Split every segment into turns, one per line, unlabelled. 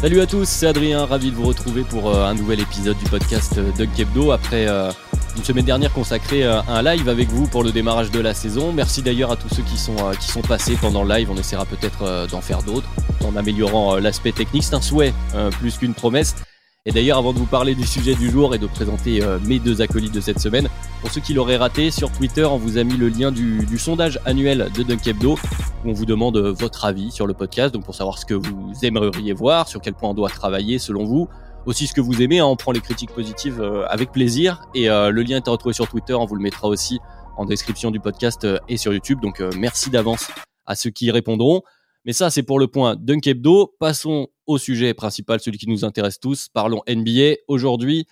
Salut à tous, c'est Adrien, ravi de vous retrouver pour euh, un nouvel épisode du podcast euh, Doug Kebdo après euh, une semaine dernière consacrée à un live avec vous pour le démarrage de la saison. Merci d'ailleurs à tous ceux qui sont, qui sont passés pendant le live, on essaiera peut-être d'en faire d'autres en améliorant l'aspect technique, c'est un souhait plus qu'une promesse. Et d'ailleurs, avant de vous parler du sujet du jour et de présenter euh, mes deux acolytes de cette semaine, pour ceux qui l'auraient raté, sur Twitter, on vous a mis le lien du, sondage annuel de Dunkebdo, où on vous demande euh, votre avis sur le podcast, donc pour savoir ce que vous aimeriez voir, sur quel point on doit travailler selon vous, aussi ce que vous aimez, hein, on prend les critiques positives euh, avec plaisir, et le lien est à retrouver sur Twitter, on vous le mettra aussi en description du podcast et sur YouTube, donc merci d'avance à ceux qui y répondront. Mais ça, c'est pour le point Dunkebdo. Passons au sujet principal, celui qui nous intéresse tous. Parlons NBA. Aujourd'hui,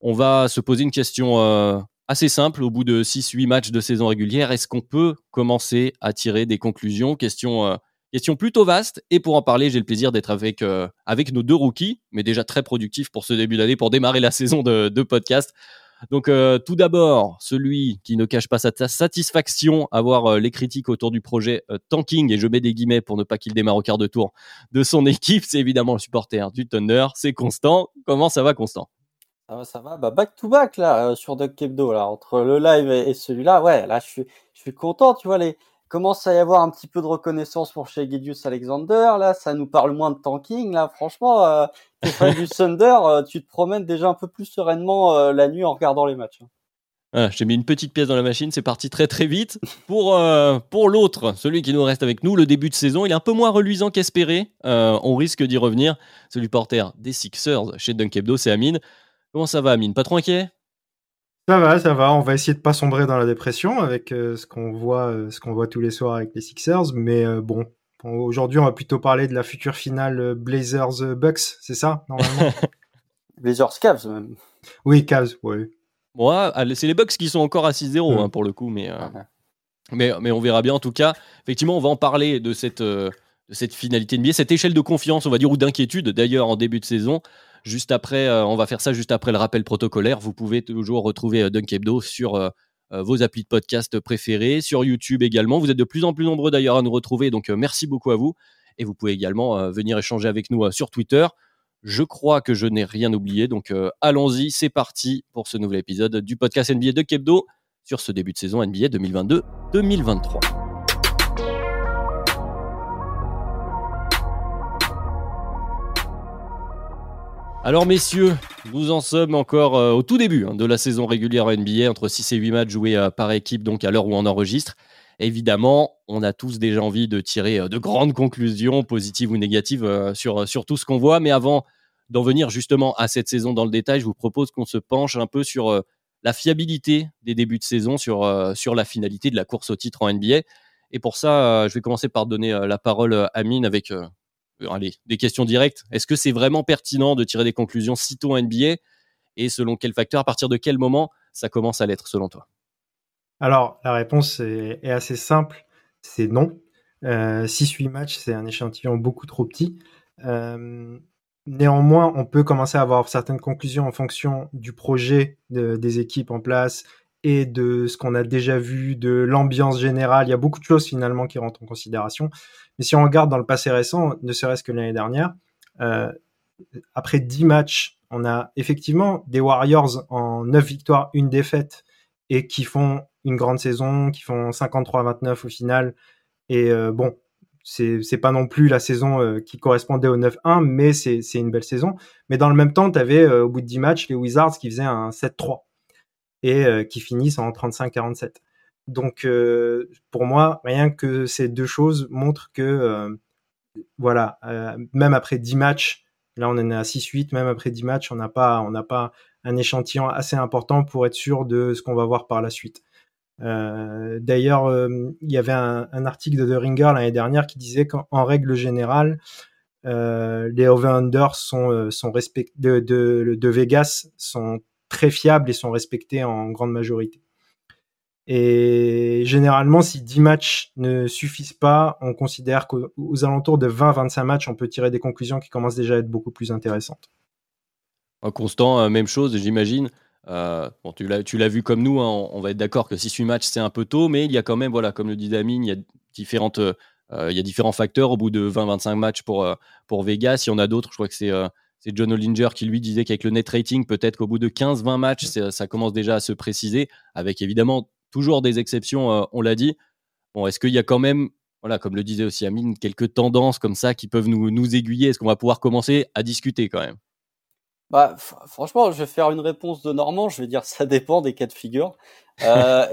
on va se poser une question euh, assez simple. Au bout de 6-8 matchs de saison régulière, est-ce qu'on peut commencer à tirer des conclusions? Question, euh, question plutôt vaste. Et pour en parler, j'ai le plaisir d'être avec, euh, avec nos deux rookies, mais déjà très productifs pour ce début d'année, pour démarrer la saison de, de podcast. Donc euh, tout d'abord, celui qui ne cache pas sa satisfaction à voir euh, les critiques autour du projet euh, tanking, et je mets des guillemets pour ne pas qu'il démarre au quart de tour, de son équipe, c'est évidemment le supporter du Thunder, c'est Constant. Comment ça va Constant?
Ça va, ça va. Bah, back to back là sur Doug Kebdo là entre le live et, celui-là. Ouais, là je suis je suis content. Tu vois les commence à y avoir un petit peu de reconnaissance pour chez Gideus Alexander. Là, ça nous parle moins de tanking. Là, franchement, euh, fan du Thunder, euh, tu te promènes déjà un peu plus sereinement euh, la nuit en regardant les matchs.
Ah, J'ai mis une petite pièce dans la machine, c'est parti très très vite. Pour, euh, pour l'autre, celui qui nous reste avec nous, le début de saison, il est un peu moins reluisant qu'espéré. on risque d'y revenir. Celui porteur des Sixers chez Dunkebdo, c'est Amine. Comment ça va Amine? Pas trop inquiet?
Ça va, ça va. On va essayer de pas sombrer dans la dépression avec euh, ce qu'on voit, euh, ce qu'on voit tous les soirs avec les Sixers. Mais euh, bon, aujourd'hui, on va plutôt parler de la future finale Blazers Bucks, c'est ça normalement?
Blazers Cavs même.
Oui, Cavs, oui.
Moi, c'est les Bucks qui sont encore à 6-0 hein, pour le coup, mais, mais mais on verra bien. En tout cas, effectivement, on va en parler de cette de cette finalité NBA, cette échelle de confiance, on va dire, ou d'inquiétude d'ailleurs en début de saison. Juste après, euh, on va faire ça juste après le rappel protocolaire. Vous pouvez toujours retrouver euh, Dunk Hebdo sur euh, vos applis de podcast préférés, sur YouTube également. Vous êtes de plus en plus nombreux d'ailleurs à nous retrouver, donc merci beaucoup à vous. Et vous pouvez également venir échanger avec nous sur Twitter. Je crois que je n'ai rien oublié, donc allons-y, c'est parti pour ce nouvel épisode du podcast NBA de Kebdo sur ce début de saison NBA 2022-2023. Alors messieurs, nous en sommes encore euh, au tout début hein, de la saison régulière NBA, entre 6 et 8 matchs joués euh, par équipe, donc à l'heure où on enregistre. Évidemment, on a tous déjà envie de tirer euh, de grandes conclusions, positives ou négatives, sur, sur tout ce qu'on voit. Mais avant d'en venir justement à cette saison dans le détail, je vous propose qu'on se penche un peu sur la fiabilité des débuts de saison, sur, sur la finalité de la course au titre en NBA. Et pour ça, je vais commencer par donner la parole à Amine avec allez, des questions directes. Est-ce que c'est vraiment pertinent de tirer des conclusions sitôt en NBA Et selon quel facteur, à partir de quel moment ça commence à l'être selon toi?
Alors, la réponse est, assez simple, c'est non. 6-8 euh, matchs, c'est un échantillon beaucoup trop petit. Euh, néanmoins, on peut commencer à avoir certaines conclusions en fonction du projet des équipes en place et de ce qu'on a déjà vu, de l'ambiance générale. Il y a beaucoup de choses finalement qui rentrent en considération. Mais si on regarde dans le passé récent, ne serait-ce que l'année dernière, euh, après 10 matchs, on a effectivement des Warriors en 9 victoires, une défaite, et qui font une grande saison, qui font 53-29 au final. Et euh, bon, c'est pas non plus la saison euh, qui correspondait au 9-1, mais c'est une belle saison. Mais dans le même temps, tu avais au bout de 10 matchs les Wizards qui faisaient un 7-3 et qui finissent en 35-47. Donc, pour moi, rien que ces deux choses montrent que, voilà, même après 10 matchs, là on en est à 6-8, même après 10 matchs, on n'a pas, pas un échantillon assez important pour être sûr de ce qu'on va voir par la suite. Euh, D'ailleurs, euh, il y avait un, article de The Ringer l'année dernière qui disait qu'en règle générale, euh, les over-under sont, euh, sont de, Vegas sont très fiables et sont respectés en grande majorité. Et généralement, si 10 matchs ne suffisent pas, on considère qu'aux alentours de 20-25 matchs, on peut tirer des conclusions qui commencent déjà à être beaucoup plus intéressantes.
Constant, euh, même chose, j'imagine. Euh, bon, tu l'as vu comme nous, hein, on, va être d'accord que 6-8 matchs, c'est un peu tôt, mais il y a quand même, voilà, comme le dit Damien, il y a, différentes, euh, il y a différents facteurs au bout de 20-25 matchs pour, pour Vegas. Il y en a d'autres, je crois que c'est c'est John Olinger qui lui disait qu'avec le net rating, peut-être qu'au bout de 15-20 matchs, ça commence déjà à se préciser, avec évidemment toujours des exceptions, on l'a dit. Bon, est-ce qu'il y a quand même, voilà, comme le disait aussi Amine, quelques tendances comme ça qui peuvent nous, nous aiguiller? Est-ce qu'on va pouvoir commencer à discuter quand même?
Bah, franchement, je vais faire une réponse de Normand. Je vais dire ça dépend des cas de figure. Euh,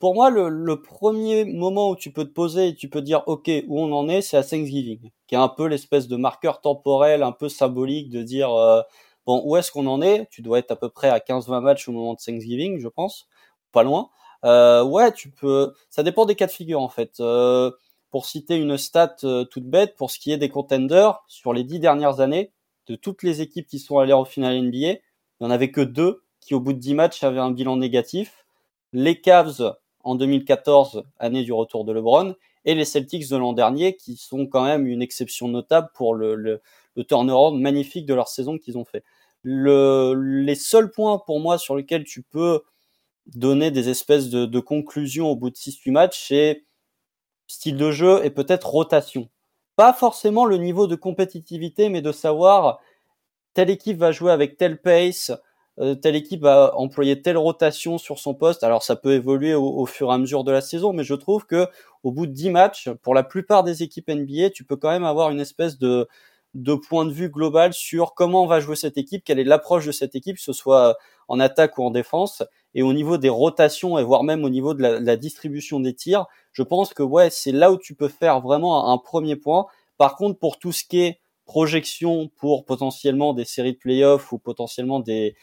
pour moi, le, le, premier moment où tu peux te poser et tu peux dire OK où on en est, c'est à Thanksgiving, qui est un peu l'espèce de marqueur temporel, un peu symbolique de dire euh, bon où est-ce qu'on en est? Tu dois être à peu près à 15-20 matchs au moment de Thanksgiving, je pense, pas loin. Euh, ouais, tu peux. Ça dépend des cas de figure en fait. Euh, pour citer une stat euh, toute bête, pour ce qui est des contenders sur les dix dernières années, de toutes les équipes qui sont allées en finale NBA, il n'y en avait que deux qui, au bout de 10 matchs, avaient un bilan négatif. Les Cavs en 2014, année du retour de LeBron, et les Celtics de l'an dernier, qui sont quand même une exception notable pour le, le, magnifique de leur saison qu'ils ont fait. Le, les seuls points pour moi sur lesquels tu peux donner des espèces de, de conclusions au bout de 6-8 matchs, c'est style de jeu et peut-être rotation pas forcément le niveau de compétitivité, mais de savoir telle équipe va jouer avec telle pace, euh, telle équipe va employer telle rotation sur son poste. Alors ça peut évoluer au, fur et à mesure de la saison, mais je trouve que au bout de 10 matchs, pour la plupart des équipes NBA, tu peux quand même avoir une espèce de de point de vue global sur comment va jouer cette équipe, quelle est l'approche de cette équipe, ce soit en attaque ou en défense, et au niveau des rotations et voire même au niveau de la distribution des tirs, je pense que ouais, c'est là où tu peux faire vraiment un, premier point. Par contre, pour tout ce qui est projection pour potentiellement des séries de playoffs ou potentiellement des,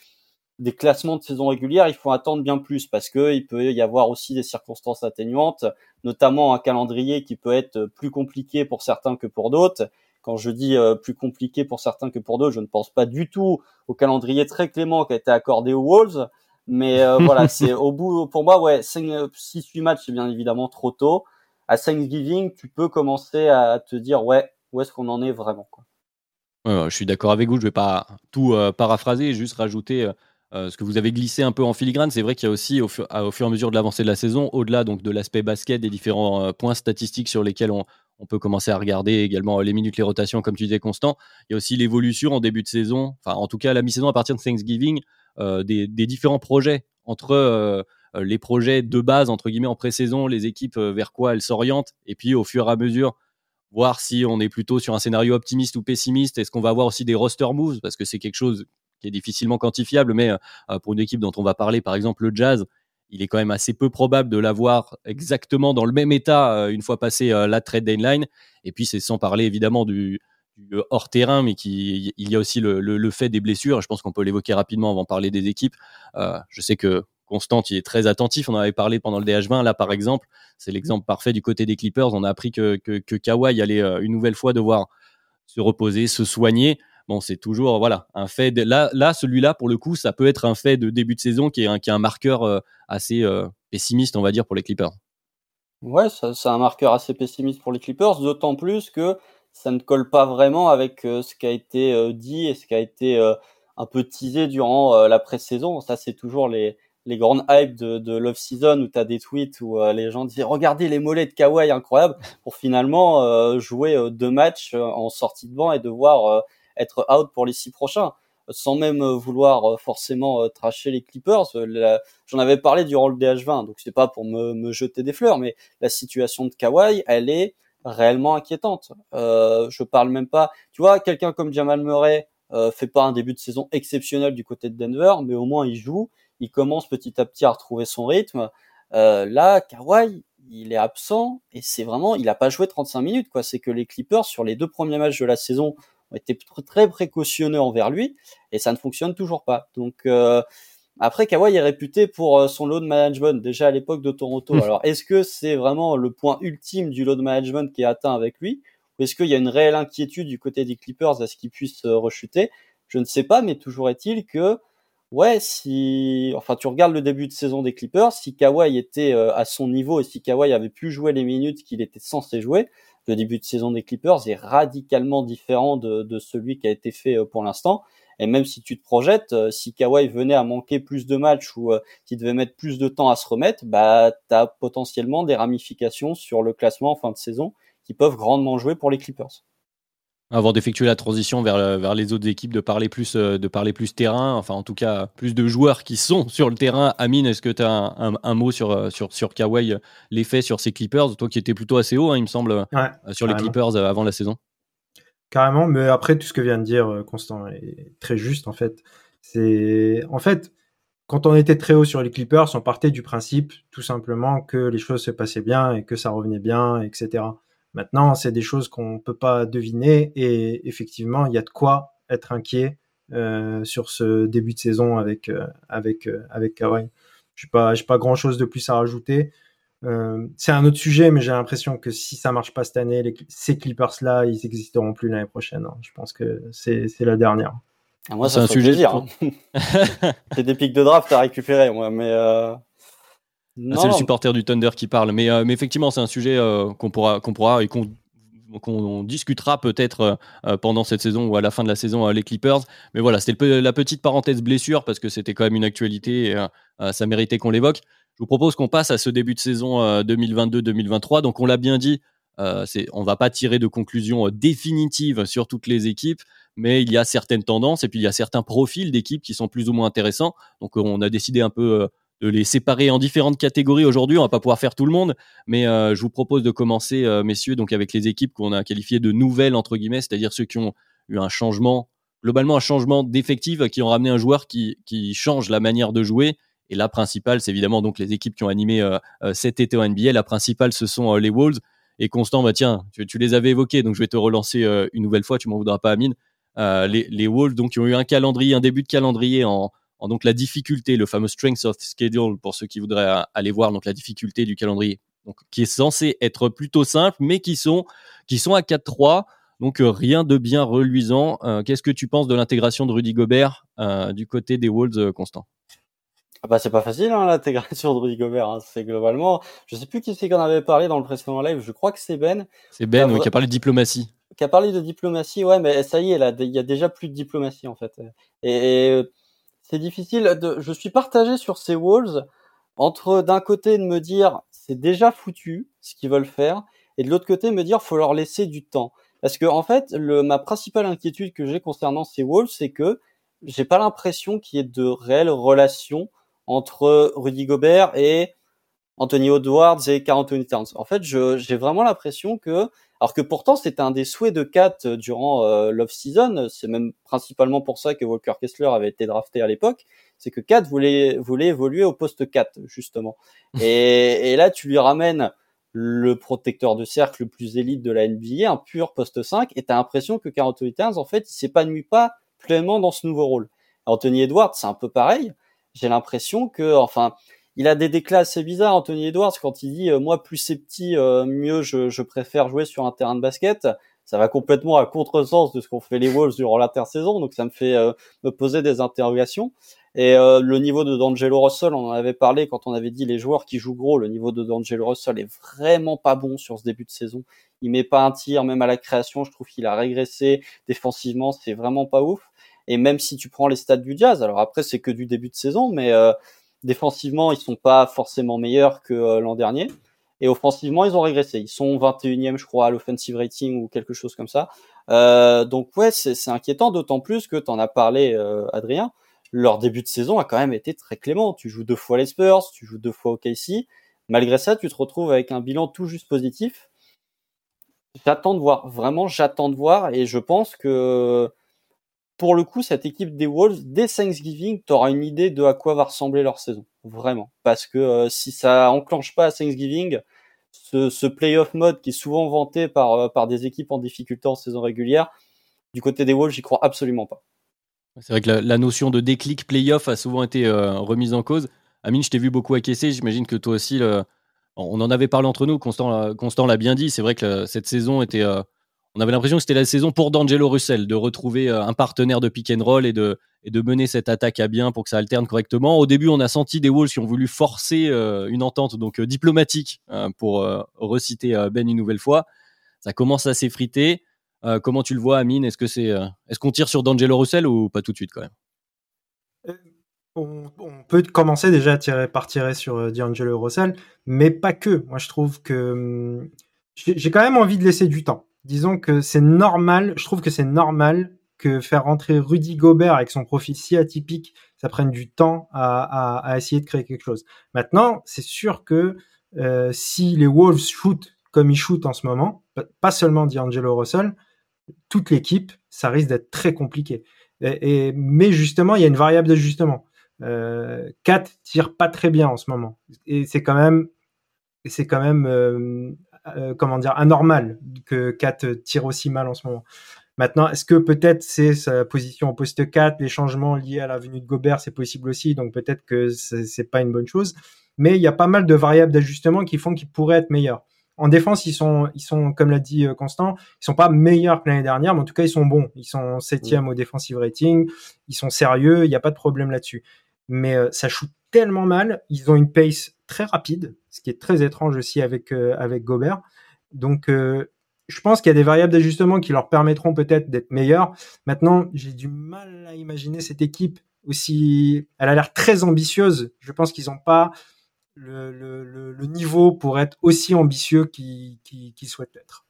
des classements de saison régulière, il faut attendre bien plus parce que il peut y avoir aussi des circonstances atténuantes, notamment un calendrier qui peut être plus compliqué pour certains que pour d'autres. Quand je dis euh, plus compliqué pour certains que pour d'autres, je ne pense pas du tout au calendrier très clément qui a été accordé aux Wolves, mais euh, voilà, c'est au bout, pour moi, ouais, 6-8 matchs, c'est bien évidemment trop tôt. À Thanksgiving, tu peux commencer à te dire, ouais, où est-ce qu'on en est vraiment quoi.
je suis d'accord avec vous, je vais pas tout euh, paraphraser, juste rajouter euh, ce que vous avez glissé un peu en filigrane. C'est vrai qu'il y a aussi, au fur, au fur, et à mesure de l'avancée de la saison, au-delà donc de l'aspect basket, des différents points statistiques sur lesquels on, on, peut commencer à regarder également les minutes, les rotations, comme tu disais, Constant. Il y a aussi l'évolution en début de saison, enfin en tout cas à la mi-saison à partir de Thanksgiving. Euh, des, différents projets entre euh, euh, les projets de base, entre guillemets, en pré-saison, les équipes vers quoi elles s'orientent, et puis au fur et à mesure, voir si on est plutôt sur un scénario optimiste ou pessimiste. Est-ce qu'on va avoir aussi des roster moves Parce que c'est quelque chose qui est difficilement quantifiable, mais pour une équipe dont on va parler, par exemple le Jazz, il est quand même assez peu probable de l'avoir exactement dans le même état une fois passé la trade deadline. Et puis c'est sans parler évidemment du, euh, hors terrain, mais qui, il y a aussi le, fait des blessures. Je pense qu'on peut l'évoquer rapidement avant de parler des équipes. Euh, je sais que Constant, il est très attentif. On en avait parlé pendant le DH20. Là, par exemple, c'est l'exemple parfait du côté des Clippers. On a appris que, que, que Kawhi allait euh, une nouvelle fois devoir se reposer, se soigner. Bon, c'est toujours voilà un fait. là, là, celui-là, pour le coup, ça peut être un fait de début de saison qui est un, qui est un marqueur assez pessimiste, on va dire, pour les Clippers.
Ouais, c'est un marqueur assez pessimiste pour les Clippers, d'autant plus que ça ne colle pas vraiment avec euh, ce qui a été euh, dit et ce qui a été euh, un peu teasé durant la pré-saison. Ça, c'est toujours les, les grandes hypes de, de Love Season où tu as des tweets où les gens disent regardez les mollets de Kawhi incroyable pour finalement jouer deux matchs en sortie de banc et devoir être out pour les six prochains sans même vouloir forcément tracher les Clippers. J'en avais parlé durant le DH20 donc c'est pas pour me, me jeter des fleurs mais la situation de Kawhi elle est réellement inquiétante. Euh, je parle même pas. Tu vois, quelqu'un comme Jamal Murray euh, fait pas un début de saison exceptionnel du côté de Denver, mais au moins il joue. Il commence petit à petit à retrouver son rythme. là, Kawhi, il est absent et c'est vraiment, il a pas joué 35 minutes quoi. C'est que les Clippers sur les deux premiers matchs de la saison ont été très précautionneux envers lui et ça ne fonctionne toujours pas. Donc euh, après Kawhi est réputé pour euh, son load management déjà à l'époque de Toronto. Mmh. Alors est-ce que c'est vraiment le point ultime du load management qui est atteint avec lui? Ou est-ce qu'il y a une réelle inquiétude du côté des Clippers à ce qu'il puisse euh, rechuter? Je ne sais pas, mais toujours est-il que ouais, si, enfin, tu regardes le début de saison des Clippers, si Kawhi était euh, à son niveau et si Kawhi avait pu jouer les minutes qu'il était censé jouer, le début de saison des Clippers est radicalement différent de, de celui qui a été fait pour l'instant. Et même si tu te projettes, euh, si Kawhi venait à manquer plus de matchs ou s'il devait mettre plus de temps à se remettre, bah, t'as potentiellement des ramifications sur le classement en fin de saison qui peuvent grandement jouer pour les Clippers
avant d'effectuer la transition vers, euh, vers les autres équipes, de parler, plus, euh, de parler plus terrain, enfin en tout cas plus de joueurs qui sont sur le terrain. Amine, est-ce que tu as un, un, mot sur, euh, sur, sur Kawhi, l'effet sur ces Clippers? Toi qui étais plutôt assez haut, hein, il me semble, sur les Clippers avant la saison.
Carrément, mais après tout ce que vient de dire Constant est très juste en fait. C'est en fait quand on était très haut sur les Clippers, on partait du principe tout simplement que les choses se passaient bien et que ça revenait bien, etc. Maintenant, c'est des choses qu'on ne peut pas deviner et effectivement, il y a de quoi être inquiet euh, sur ce début de saison avec euh, avec euh, avec Kawhi. Je pas pas grand chose de plus à rajouter. C'est un autre sujet, mais j'ai l'impression que si ça marche pas cette année, ces Clippers là, ils n'existeront plus l'année prochaine. Hein. Je pense que c'est la dernière.
Ah, moi, c'est un sujet. Dire, hein. c'est des pics de draft à récupérer, moi, mais
ah, c'est le supporter du Thunder qui parle. Mais, euh, mais effectivement, c'est un sujet euh, qu'on pourra, qu'on pourra et qu'on discutera peut-être euh, pendant cette saison ou à la fin de la saison les Clippers. Mais voilà, c'était la petite parenthèse blessure parce que c'était quand même une actualité et ça méritait qu'on l'évoque. Je vous propose qu'on passe à ce début de saison 2022-2023. Donc on l'a bien dit, c'est, on va pas tirer de conclusion définitive sur toutes les équipes, mais il y a certaines tendances et puis il y a certains profils d'équipes qui sont plus ou moins intéressants. Donc on a décidé un peu de les séparer en différentes catégories aujourd'hui. On va pas pouvoir faire tout le monde, mais euh, je vous propose de commencer, euh, messieurs, donc avec les équipes qu'on a qualifiées de nouvelles entre guillemets, c'est-à-dire ceux qui ont eu un changement, globalement un changement d'effectif, qui ont ramené un joueur qui change la manière de jouer. Et la principale, c'est évidemment les équipes qui ont animé euh, cet été au NBA. La principale, ce sont les Wolves. Et Constant, bah tiens, tu, les avais évoqués, donc je vais te relancer une nouvelle fois. Tu m'en voudras pas, Amine. les, les Wolves, donc qui ont eu un calendrier, un début de calendrier en, donc la difficulté, le fameux strength of schedule pour ceux qui voudraient aller voir donc la difficulté du calendrier, qui est censé être plutôt simple, mais qui sont à 4-3. Donc euh, rien de bien reluisant. Euh, qu'est-ce que tu penses de l'intégration de Rudy Gobert euh, du côté des Wolves, Constant?
Bah c'est pas facile hein, l'intégration de Rudy Gobert. Hein. C'est globalement, je sais plus qui c'est qu'on avait parlé dans le précédent live. Je crois que c'est Ben.
C'est Ben qui a parlé de diplomatie.
Qui a parlé de diplomatie, ouais, mais ça y est, là, il y a déjà plus de diplomatie en fait. et c'est difficile. De, je suis partagé sur ces Wolves entre d'un côté de me dire c'est déjà foutu ce qu'ils veulent faire et de l'autre côté me dire faut leur laisser du temps. Parce que en fait, le, ma principale inquiétude que j'ai concernant ces Wolves, c'est que j'ai pas l'impression qu'il y ait de réelles relations entre Rudy Gobert et Anthony Edwards et Anthony Towns. En fait, j'ai vraiment l'impression que alors que pourtant, c'était un des souhaits de Kat euh, durant euh, l'off-season. C'est même principalement pour ça que Walker Kessler avait été drafté à l'époque. C'est que Kat voulait, voulait évoluer au poste 4, justement. et, et là, tu lui ramènes le protecteur de cercle le plus élite de la NBA, un pur poste 5, et t'as l'impression que Anthony Towns, en fait, il s'épanouit pas pleinement dans ce nouveau rôle. Anthony Edwards, c'est un peu pareil. J'ai l'impression que, enfin, il a des déclats assez bizarres, Anthony Edwards, quand il dit euh, moi plus c'est petit, euh, mieux je, je, préfère jouer sur un terrain de basket. Ça va complètement à contresens de ce qu'ont fait les Wolves durant l'intersaison, donc ça me fait euh, me poser des interrogations. Et le niveau de D'Angelo Russell, on en avait parlé quand on avait dit les joueurs qui jouent gros. Le niveau de D'Angelo Russell est vraiment pas bon sur ce début de saison. Il met pas un tir, même à la création, je trouve qu'il a régressé défensivement, c'est vraiment pas ouf. Et même si tu prends les stats du Jazz, alors après c'est que du début de saison, mais Défensivement, ils sont pas forcément meilleurs que euh, l'an dernier. Et offensivement, ils ont régressé. Ils sont 21e, je crois, à l'offensive rating ou quelque chose comme ça. Euh, donc ouais, c'est inquiétant, d'autant plus que tu en as parlé, euh, Adrien. Leur début de saison a quand même été très clément. Tu joues deux fois les Spurs, tu joues deux fois au KC. Malgré ça, tu te retrouves avec un bilan tout juste positif. J'attends de voir, vraiment, j'attends de voir, et je pense que pour le coup, cette équipe des Wolves, dès Thanksgiving, tu auras une idée de à quoi va ressembler leur saison. Vraiment. Parce que euh, si ça enclenche pas à Thanksgiving, ce, ce playoff mode qui est souvent vanté par, euh, par des équipes en difficulté en saison régulière, du côté des Wolves, j'y crois absolument pas.
C'est vrai que la, notion de déclic playoff a souvent été euh, remise en cause. Amine, je t'ai vu beaucoup acquiescer. J'imagine que toi aussi, on en avait parlé entre nous. Constant, Constant l'a bien dit. C'est vrai que cette saison était on avait l'impression que c'était la saison pour D'Angelo Russell, de retrouver euh, un partenaire de pick and roll et de, mener cette attaque à bien pour que ça alterne correctement. Au début, on a senti des Wolves qui ont voulu forcer euh, une entente donc euh, diplomatique hein, pour reciter Ben une nouvelle fois. Ça commence à s'effriter. comment tu le vois, Amine? Est-ce que c'est, est-ce qu'on tire sur D'Angelo Russell ou pas tout de suite quand même?
On, peut commencer déjà à tirer, par tirer sur D'Angelo Russell, mais pas que. Moi, je trouve que hum, j'ai quand même envie de laisser du temps disons que c'est normal, je trouve que c'est normal que faire rentrer Rudy Gobert avec son profil si atypique, ça prenne du temps à, à, essayer de créer quelque chose. Maintenant, c'est sûr que euh, si les Wolves shootent comme ils shootent en ce moment, pas seulement D'Angelo Russell, toute l'équipe, ça risque d'être très compliqué. Et, mais justement, il y a une variable d'ajustement. Euh, Kat tire pas très bien en ce moment, et c'est quand même, c'est quand même euh, euh, comment dire, anormal que Kat tire aussi mal en ce moment. Maintenant, est-ce que peut-être c'est sa position au poste 4, les changements liés à la venue de Gobert, c'est possible aussi, donc peut-être que c'est pas une bonne chose. Mais il y a pas mal de variables d'ajustement qui font qu'ils pourraient être meilleurs. En défense, ils sont, ils sont, comme l'a dit euh, Constant, ils sont pas meilleurs que l'année dernière, mais en tout cas, ils sont bons. Ils sont septième au defensive rating, ils sont sérieux, il n'y a pas de problème là-dessus. Mais euh, ça shoot tellement mal, ils ont une pace très rapide, ce qui est très étrange aussi avec, euh, avec Gobert. Donc, euh, je pense qu'il y a des variables d'ajustement qui leur permettront peut-être d'être meilleurs. Maintenant, j'ai du mal à imaginer cette équipe aussi. Elle a l'air très ambitieuse. Je pense qu'ils n'ont pas le, le, niveau pour être aussi ambitieux qu'ils souhaitent être.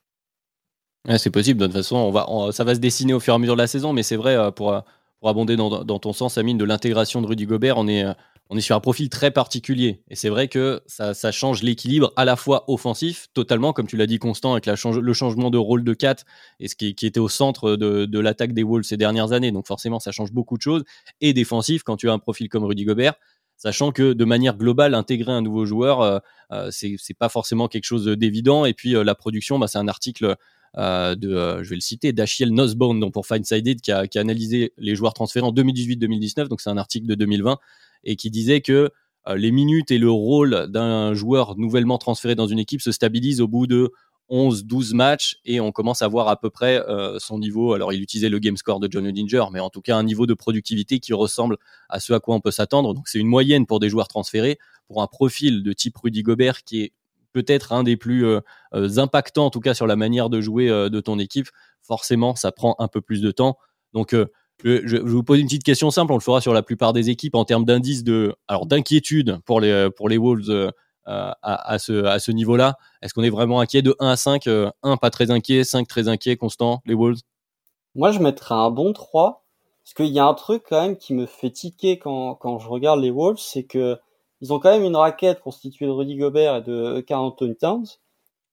c'est possible. De toute façon, on va, ça va se dessiner au fur et à mesure de la saison, mais c'est vrai, euh, pour, pour abonder dans, dans, ton sens, Amine, de l'intégration de Rudy Gobert, on est, on est sur un profil très particulier. Et c'est vrai que ça, change l'équilibre à la fois offensif, totalement, comme tu l'as dit, Constant, avec le changement de rôle de 4 et ce qui, était au centre de, l'attaque des Wolves ces dernières années. Donc forcément, ça change beaucoup de choses. Et défensif, quand tu as un profil comme Rudy Gobert, sachant que de manière globale, intégrer un nouveau joueur, euh, euh, c'est pas forcément quelque chose d'évident. Et puis euh, la production, bah, c'est un article de, je vais le citer, d'Achiel Nussbaum, donc pour Findsided, qui a, qui a analysé les joueurs transférés en 2018-2019. Donc c'est un article de 2020 et qui disait que euh, les minutes et le rôle d'un joueur nouvellement transféré dans une équipe se stabilisent au bout de 11-12 matchs et on commence à voir à peu près euh, son niveau. Alors, il utilisait le game score de John Odinger, mais en tout cas un niveau de productivité qui ressemble à ce à quoi on peut s'attendre. Donc, c'est une moyenne pour des joueurs transférés, pour un profil de type Rudy Gobert qui est peut-être un des plus euh, impactants, en tout cas sur la manière de jouer de ton équipe. Forcément, ça prend un peu plus de temps. Donc, je, vous pose une petite question simple, on le fera sur la plupart des équipes en termes d'indices de, alors d'inquiétude pour les pour les Wolves euh, à, ce à ce niveau-là. Est-ce qu'on est vraiment inquiet de 1 à 5 1 euh, pas très inquiet, 5 très inquiet, constant, les Wolves?
Moi, je mettrais un bon 3 parce qu'il y a un truc quand même qui me fait tiquer quand quand je regarde les Wolves, c'est que ils ont quand même une raquette constituée de Rudy Gobert et de Carl Anthony Towns.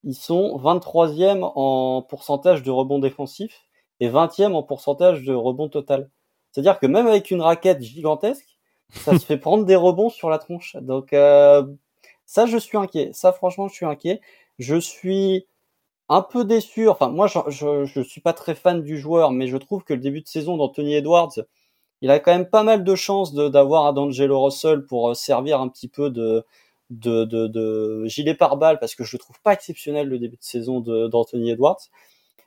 Ils sont 23e en pourcentage de rebond défensif et 20e en pourcentage de rebond total. C'est-à-dire que même avec une raquette gigantesque, ça se fait prendre des rebonds sur la tronche. Donc euh, ça, je suis inquiet. Ça, franchement, je suis inquiet. Je suis un peu déçu. Enfin, moi, je, je, je suis pas très fan du joueur, mais je trouve que le début de saison d'Anthony Edwards, il a quand même pas mal de chances d'avoir un D'Angelo Russell pour euh, servir un petit peu de, de, de, de gilet pare-balles parce que je le trouve pas exceptionnel le début de saison d'Anthony Edwards.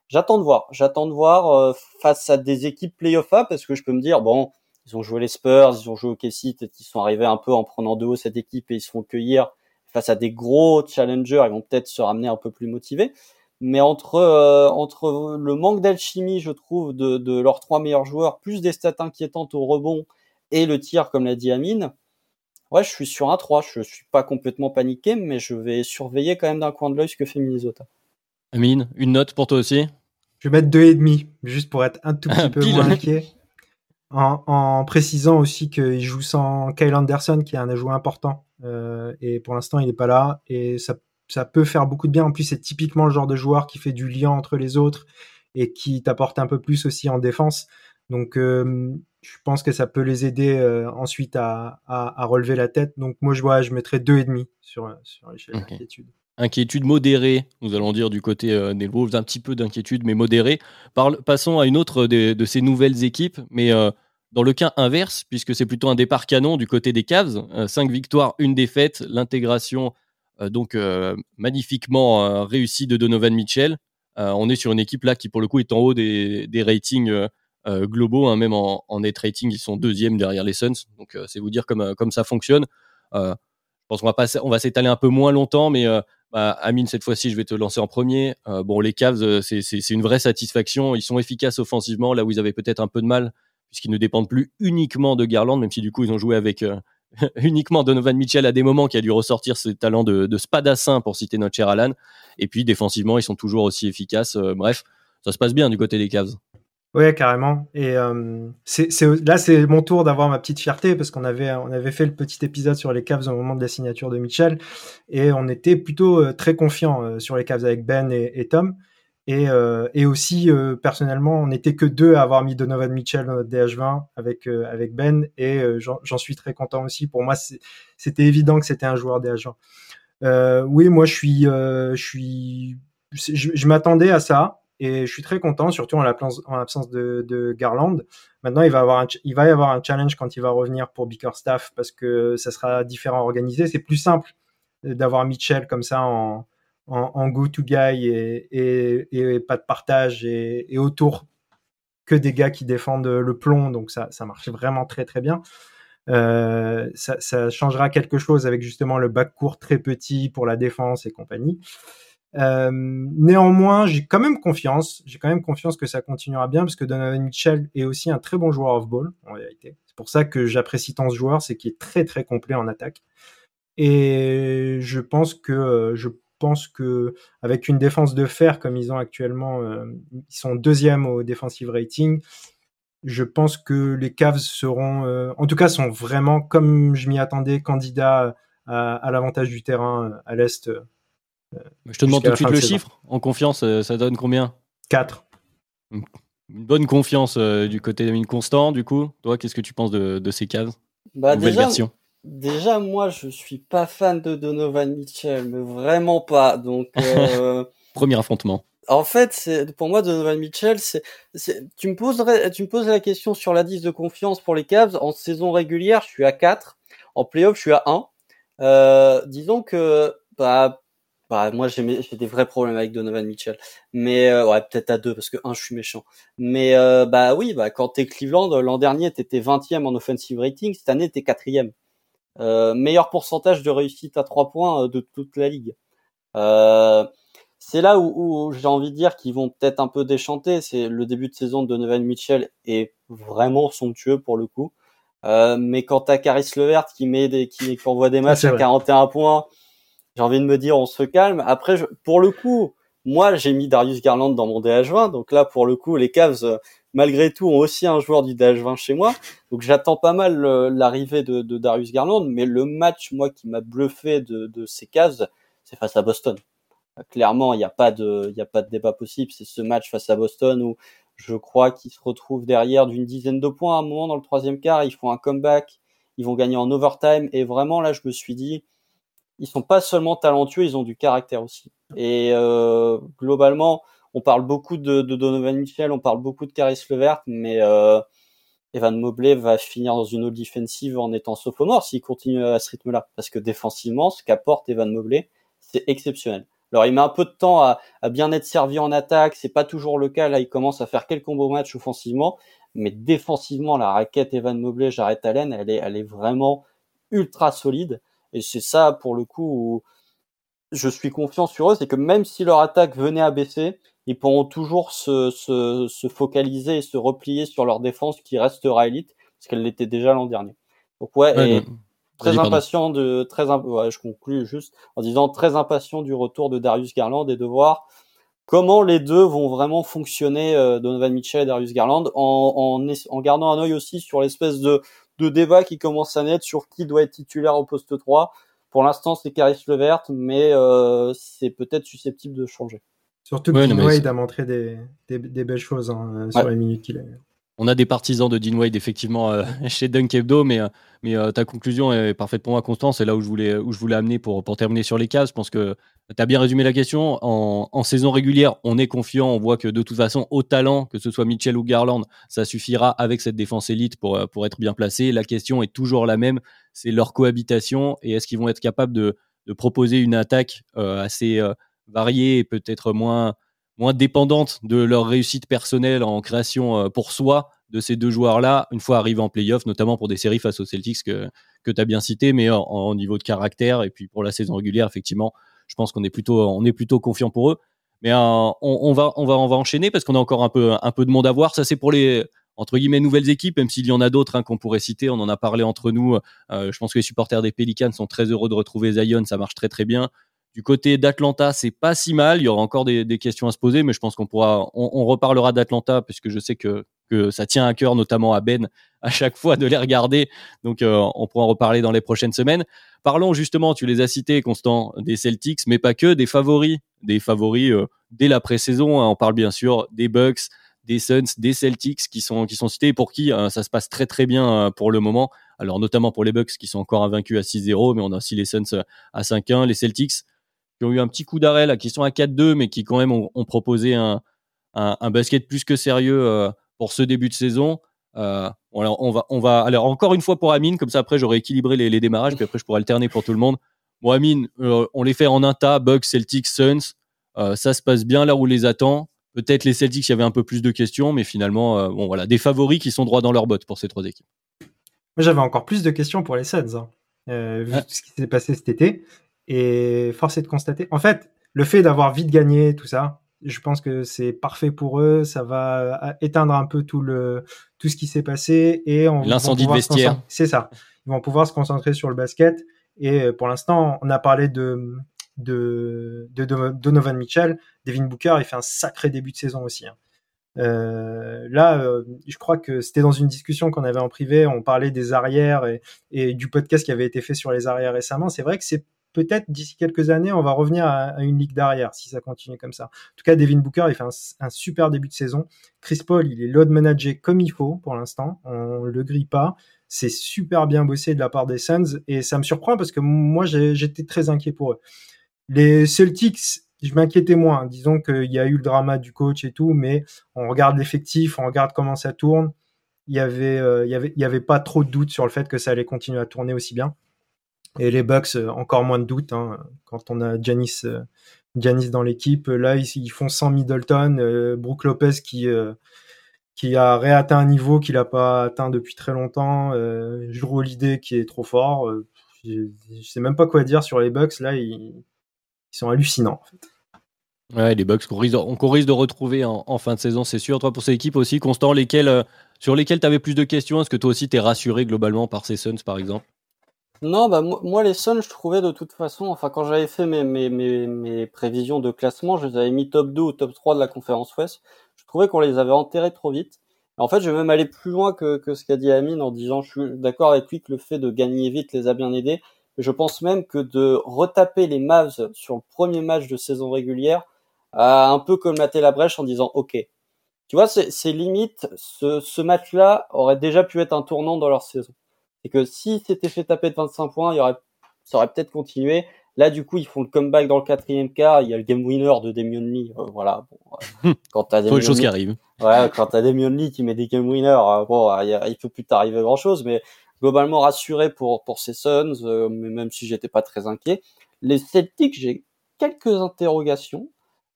J'attends de voir. J'attends de voir euh, face à des équipes playoff A parce que je peux me dire bon, ils ont joué les Spurs, ils ont joué au KC, ils sont arrivés un peu en prenant de haut cette équipe et ils se font cueillir face à des gros challengers, ils vont peut-être se ramener un peu plus motivés. Mais entre euh, entre le manque d'alchimie, je trouve, de, de leurs trois meilleurs joueurs, plus des stats inquiétantes au rebond et le tir, comme l'a dit Amine, ouais, je suis sur un 3. Je suis pas complètement paniqué, mais je vais surveiller quand même d'un coin de l'œil ce que fait Minnesota.
Amine, une note pour toi aussi?
Je vais mettre deux et demi, juste pour être un tout petit peu moins inquiet. En, précisant aussi qu'il joue sans Kyle Anderson, qui est un ajout important. Euh, et pour l'instant, il n'est pas là. Et ça, ça peut faire beaucoup de bien. En plus, c'est typiquement le genre de joueur qui fait du lien entre les autres et qui t'apporte un peu plus aussi en défense. Donc, je pense que ça peut les aider ensuite à, à, relever la tête. Donc, moi, je, vois, je mettrais deux et demi sur, sur l'échelle d'inquiétude
inquiétude modérée, nous allons dire du côté euh, des Wolves, un petit peu d'inquiétude, mais modérée. passons à une autre de, ces nouvelles équipes, mais euh, dans le cas inverse, puisque c'est plutôt un départ canon du côté des Cavs, 5 euh, victoires, une défaite, l'intégration donc magnifiquement réussie de Donovan Mitchell. on est sur une équipe là qui pour le coup est en haut des, ratings globaux, hein, même en, net rating, ils sont deuxième derrière les Suns, donc c'est vous dire comme, comme ça fonctionne. je pense qu'on va, on va s'étaler un peu moins longtemps, mais bah, Amine, cette fois-ci, je vais te lancer en premier. Euh, bon, les Cavs, euh, c'est une vraie satisfaction. Ils sont efficaces offensivement, là où ils avaient peut-être un peu de mal, puisqu'ils ne dépendent plus uniquement de Garland, même si du coup, ils ont joué avec euh, uniquement Donovan Mitchell à des moments qui a dû ressortir ses talents de, spadassin, pour citer notre cher Alan. Et puis, défensivement, ils sont toujours aussi efficaces. bref, ça se passe bien du côté des Cavs.
Ouais, carrément. Et euh, là, c'est mon tour d'avoir ma petite fierté parce qu'on avait, on avait fait le petit épisode sur les Cavs au moment de la signature de Mitchell et on était plutôt euh, très confiant euh, sur les Cavs avec Ben et, Tom. Et, euh, et aussi, personnellement, on n'était que deux à avoir mis Donovan Mitchell dans notre DH20 avec, avec Ben et j'en, suis très content aussi. Pour moi, c'était évident que c'était un joueur DH20. oui, moi, je suis, je je m'attendais à ça. Et je suis très content, surtout en l'absence de, Garland. Maintenant, il va, avoir il va y avoir un challenge quand il va revenir pour Bickerstaff parce que ça sera différent organisé. C'est plus simple d'avoir Mitchell comme ça en, en, go-to-guy et, et, pas de partage et, autour que des gars qui défendent le plomb. Donc ça, ça marche vraiment très très bien. Euh, ça, changera quelque chose avec justement le back court très petit pour la défense et compagnie. Euh, néanmoins, j'ai quand même confiance. J'ai quand même confiance que ça continuera bien parce que Donovan Mitchell est aussi un très bon joueur off-ball en réalité. C'est pour ça que j'apprécie tant ce joueur, c'est qu'il est très très complet en attaque. Et je pense que je pense que avec une défense de fer comme ils ont actuellement, euh, ils sont deuxième au defensive rating. Je pense que les Cavs seront, euh, en tout cas, sont vraiment comme je m'y attendais, candidats à, à l'avantage du terrain à l'est
je te demande tout de suite le chiffre. En confiance, euh, ça donne combien?
4.
Une bonne confiance euh, du côté de Constant, du coup. Toi, qu'est-ce que tu penses de, ces cases
bah, déjà, Déjà, moi, je suis pas fan de Donovan Mitchell, mais vraiment pas. Donc, euh...
premier affrontement.
En fait, pour moi, Donovan Mitchell, tu me poserais, tu me poses la question sur l'indice de confiance pour les Cavs. En saison régulière, je suis à 4. En playoff, je suis à 1. Euh, disons que, bah, bah, moi, j'ai des vrais problèmes avec Donovan Mitchell. Mais, euh, ouais, peut-être à 2, parce que 1, je suis méchant. Mais, euh, bah oui, bah, quand t'es Cleveland, l'an dernier, t'étais 20e en offensive rating. Cette année, t'es 4e meilleur pourcentage de réussite à trois points euh, de toute la ligue. Euh, c'est là où, où j'ai envie de dire qu'ils vont peut-être un peu déchanter. C'est le début de saison de Donovan Mitchell est vraiment somptueux pour le coup. Euh, mais quand t'as Caris Levert qui met des, qui, qui envoie des matchs à 41 points, j'ai envie de me dire on se calme. Après, je, pour le coup, moi j'ai mis Darius Garland dans mon DH20, donc là pour le coup les Cavs euh, malgré tout ont aussi un joueur du DH20 chez moi, donc j'attends pas mal euh, l'arrivée de, Darius Garland, mais le match moi qui m'a bluffé de, ces Cavs, c'est face à Boston. Clairement, il n'y a pas de, il y a pas de débat possible. C'est ce match face à Boston où je crois qu'ils se retrouvent derrière d'une dizaine de points à un moment dans le troisième quart. Ils font un comeback, ils vont gagner en overtime et vraiment là, je me suis dit, ils sont pas seulement talentueux, ils ont du caractère aussi. Et euh, globalement, on parle beaucoup de, Donovan Mitchell, on parle beaucoup de Caris Levert, mais euh, Evan Mobley va finir dans une eau defensive en étant sophomore s'il continue à ce rythme-là. Parce que défensivement, ce qu'apporte Evan Mobley, c'est exceptionnel. Alors il met un peu de temps à, bien être servi en attaque, c'est pas toujours le cas. Là, il commence à faire quelques beaux matchs offensivement, mais défensivement, la raquette Evan Mobley, j'arrête Allen, elle est, elle est vraiment ultra solide. Et c'est ça, pour le coup, où je suis confiant sur eux, c'est que même si leur attaque venait à baisser, ils pourront toujours se, se, se focaliser et se replier sur leur défense qui restera élite, parce qu'elle l'était déjà l'an dernier. Donc ouais, et très impatient de très ouais, je conclue juste en disant très impatient du retour de Darius Garland et de voir comment les deux vont vraiment fonctionner euh, Donovan Mitchell et Darius Garland en, en, en gardant un œil aussi sur l'espèce de de débat qui commence à naître sur qui doit être titulaire au poste 3. Pour l'instant, c'est Caris Levert, mais euh, c'est peut-être susceptible de changer.
Surtout que ouais, Wade a montré des, des, belles choses hein, sur les minutes qu'il a
on a des partisans de Dean Wade effectivement euh, chez Dunk Hebdo, mais, euh, mais euh, ta conclusion est parfaite pour moi, Constant. C'est là où je voulais, où je voulais amener pour, pour terminer sur les cases. Je pense que tu as bien résumé la question. En, saison régulière, on est confiant. On voit que de toute façon, au talent, que ce soit Mitchell ou Garland, ça suffira avec cette défense élite pour, pour être bien placé. La question est toujours la même c'est leur cohabitation et est-ce qu'ils vont être capables de, de proposer une attaque assez variée et peut-être moins moins dépendante de leur réussite personnelle en création euh, pour soi de ces deux joueurs-là, une fois arrivés en playoff, notamment pour des séries face aux Celtics que, que tu as bien cité, mais en, niveau de caractère et puis pour la saison régulière, effectivement, je pense qu'on est plutôt, on est plutôt confiant pour eux. Mais euh, on, va, on, va, on va enchaîner parce qu'on a encore un peu, un peu de monde à voir. Ça, c'est pour les, entre guillemets, nouvelles équipes, même s'il y en a d'autres hein, qu'on pourrait citer. On en a parlé entre nous. Euh, je pense que les supporters des Pelicans sont très heureux de retrouver Zion. Ça marche très, très bien. Du côté d'Atlanta, c'est pas si mal. Il y aura encore des, questions à se poser, mais je pense qu'on pourra, on, reparlera d'Atlanta puisque je sais que, que ça tient à cœur, notamment à Ben, à chaque fois de les regarder. Donc, euh, on pourra en reparler dans les prochaines semaines. Parlons justement, tu les as cités, Constant, des Celtics, mais pas que, des favoris, des favoris euh, dès la pré-saison. Hein. On parle bien sûr des Bucks, des Suns, des Celtics qui sont, qui sont cités pour qui euh, ça se passe très très bien pour le moment. Alors notamment pour les Bucks qui sont encore invaincus à 6-0, mais on a aussi les Suns à 5-1, les Celtics qui ont eu un petit coup d'arrêt là, qui sont à 4-2, mais qui quand même ont, proposé un, un, basket plus que sérieux euh, pour ce début de saison. Euh, alors on va, on va, alors encore une fois pour Amine, comme ça après j'aurai équilibré les, les, démarrages, puis après je pourrai alterner pour tout le monde. Bon Amine, euh, on les fait en un tas, Bucks, Celtics, Suns. ça se passe bien là où on les attend. Peut-être les Celtics, il y avait un peu plus de questions, mais finalement, bon voilà, des favoris qui sont droits dans leur bottes pour ces trois équipes.
Moi j'avais encore plus de questions pour les Suns, hein. vu ah. ce qui s'est passé cet été. Et force est de constater, en fait, le fait d'avoir vite gagné, tout ça, je pense que c'est parfait pour eux. Ça va euh, éteindre un peu tout le tout ce qui s'est passé et on
l'incendie de vestiaire.
C'est ça. Ils vont pouvoir se concentrer sur le basket. Et euh, pour l'instant, on a parlé de de, de, Donovan Mitchell. Devin Booker, il fait un sacré début de saison aussi. Hein. Euh, là, je crois que c'était dans une discussion qu'on avait en privé. On parlait des arrières et, et, du podcast qui avait été fait sur les arrières récemment. C'est vrai que c'est peut-être d'ici quelques années, on va revenir à, une ligue d'arrière si ça continue comme ça. En tout cas, Devin Booker, il fait un, super début de saison. Chris Paul, il est load managé comme il faut pour l'instant. On le grille pas. C'est super bien bossé de la part des Suns et ça me surprend parce que moi, j'étais très inquiet pour eux. Les Celtics, je m'inquiétais moins. Disons qu'il y a eu le drama du coach et tout, mais on regarde l'effectif, on regarde comment ça tourne. Il y avait, euh, avait pas trop de doute sur le fait que ça allait continuer à tourner aussi bien. Et les Bucks, euh, encore moins de doute. Hein, quand on a Janis, euh, dans l'équipe, là, ils, font sans Middleton. Euh, Brook Lopez qui, qui a réatteint un niveau qu'il n'a pas atteint depuis très longtemps. Euh, Drew Holiday qui est trop fort. je, ne sais même pas quoi dire sur les Bucks. Là, ils, sont hallucinants. En fait.
Ouais, les Bucks qu'on risque, de retrouver en, fin de saison, c'est sûr. Toi, pour ces équipes aussi, Constant, sur lesquelles tu avais plus de questions? Est-ce que toi aussi, tu es rassuré globalement par ces Suns, par exemple?
Non, bah moi, les Suns, je trouvais de toute façon, enfin quand j'avais fait mes, mes, mes, prévisions de classement, je les avais mis top 2 ou top 3 de la conférence Ouest. Je trouvais qu'on les avait enterrés trop vite. En fait, je vais même aller plus loin que, que ce qu'a dit Amine en disant, je suis d'accord avec lui que le fait de gagner vite les a bien aidés. Je pense même que de retaper les Mavs sur le premier match de saison régulière a un peu colmaté la brèche en disant, ok, tu vois, c'est limite, ce, ce match-là aurait déjà pu être un tournant dans leur saison c'est que si c'était fait taper de 25 points, il y aurait, ça aurait peut-être continué. Là, du coup, ils font le comeback dans le quatrième quart. Il y a le game winner de Damian Lee. Euh, voilà. Bon,
euh, quand t'as des choses qui arrivent.
Ouais, quand t'as Damian Lee qui met des game winners, euh, bon, il, il peut plus t'arriver grand chose, mais globalement rassuré pour pour ces Suns, mais même si j'étais pas très inquiet. Les Celtics, j'ai quelques interrogations.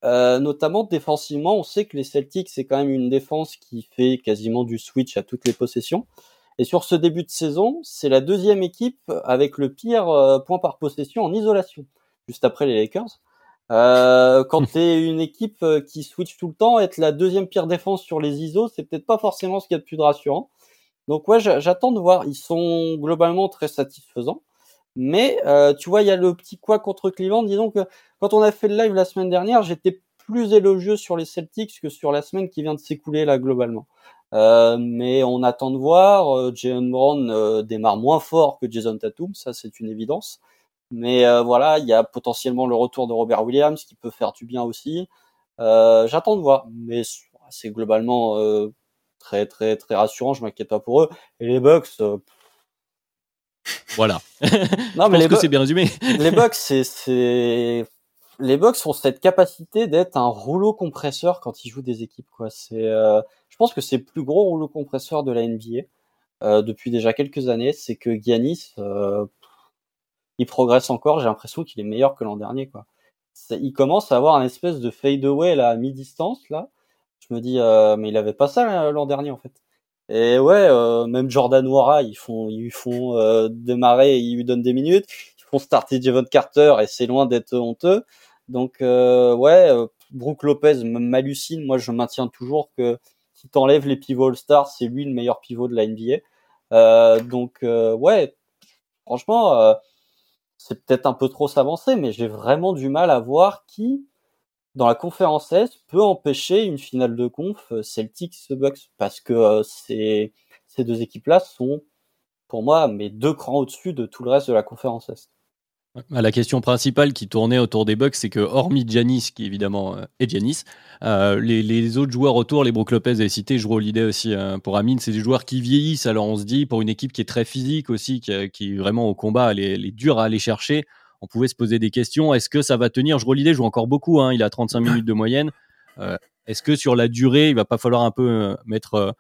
Euh, notamment défensivement, on sait que les Celtics c'est quand même une défense qui fait quasiment du switch à toutes les possessions. Et sur ce début de saison, c'est la deuxième équipe avec le pire euh, point par possession en isolation, juste après les Lakers. Euh, quand t'es une équipe euh, qui switch tout le temps, être la deuxième pire défense sur les ISO, c'est peut-être pas forcément ce qu'il y a de plus rassurant. Donc ouais, j'attends de voir. Ils sont globalement très satisfaisants. Mais euh, tu vois, il y a le petit quoi contre Cleveland. Disons que quand on a fait le live la semaine dernière, j'étais plus élogieux sur les Celtics que sur la semaine qui vient de s'écouler là globalement. Euh, mais on attend de voir. Euh, Jalen Brown euh, démarre moins fort que Jason Tatum, ça c'est une évidence. Mais voilà, il y a potentiellement le retour de Robert Williams qui peut faire du bien aussi. J'attends de voir, mais c'est globalement très très très rassurant. Je m'inquiète pas pour eux. Et les Bucks.
Voilà. non, mais les que c'est bien résumé.
les Bucks, c'est les Bucks ont cette capacité d'être un rouleau compresseur quand ils jouent des équipes. Quoi. C'est, euh, je pense que c'est le plus gros rouleau compresseur de la NBA euh, depuis déjà quelques années. C'est que Giannis, euh, il progresse encore. J'ai l'impression qu'il est meilleur que l'an dernier. Quoi. Il commence à avoir un espèce de fade away là, à mi-distance. Là. Je me dis, mais il avait pas ça l'an dernier en fait. Et ouais, même Jordan Wara, ils font, ils font démarrer, ils lui donnent des minutes. Font starter Carter et c'est loin d'être honteux. Donc euh, ouais, euh, Brook Lopez m'hallucine. Moi, je maintiens toujours que si t'enlèves les pivots All-Star, c'est lui le meilleur pivot de la NBA. Euh, donc ouais, franchement, c'est peut-être un peu trop s'avancer, mais j'ai vraiment du mal à voir qui dans la conférence S peut empêcher une finale de conf Celtics Bucks parce que ces ces deux équipes-là sont pour moi mes deux crans au-dessus de tout le reste de la conférence Est.
La question principale qui tournait autour des Bucks, c'est que hormis Janis, qui évidemment euh, est Janis, euh, les, autres joueurs autour, les Brook Lopez et cité, je l'idée aussi euh, pour Amine, c'est des joueurs qui vieillissent. Alors on se dit, pour une équipe qui est très physique aussi, qui, est vraiment au combat, elle est, dure à aller chercher, on pouvait se poser des questions. Est-ce que ça va tenir? Je l'idée, joue encore beaucoup, hein, il a 35 minutes de moyenne. Est-ce que sur la durée, il va pas falloir un peu mettre euh,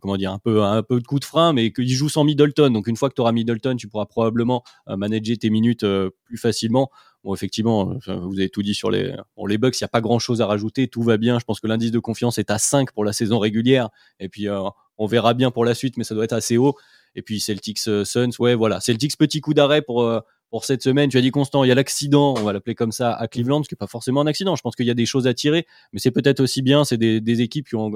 comment dire, un peu, un peu de coup de frein, mais qu'il joue sans Middleton. Donc une fois que tu auras Middleton, tu pourras probablement euh, manager tes minutes euh, plus facilement. Bon, effectivement, vous avez tout dit sur les, les Bucks, il n'y a pas grand chose à rajouter, tout va bien. Je pense que l'indice de confiance est à 5 pour la saison régulière. Et puis, on verra bien pour la suite, mais ça doit être assez haut. Et puis, Celtics Suns, ouais, voilà. Celtics, petit coup d'arrêt pour, pour cette semaine. Tu as dit Constant, il y a l'accident, on va l'appeler comme ça, à Cleveland, ce qui n'est pas forcément un accident. Je pense qu'il y a des choses à tirer, mais c'est peut-être aussi bien. C'est des, des équipes qui ont.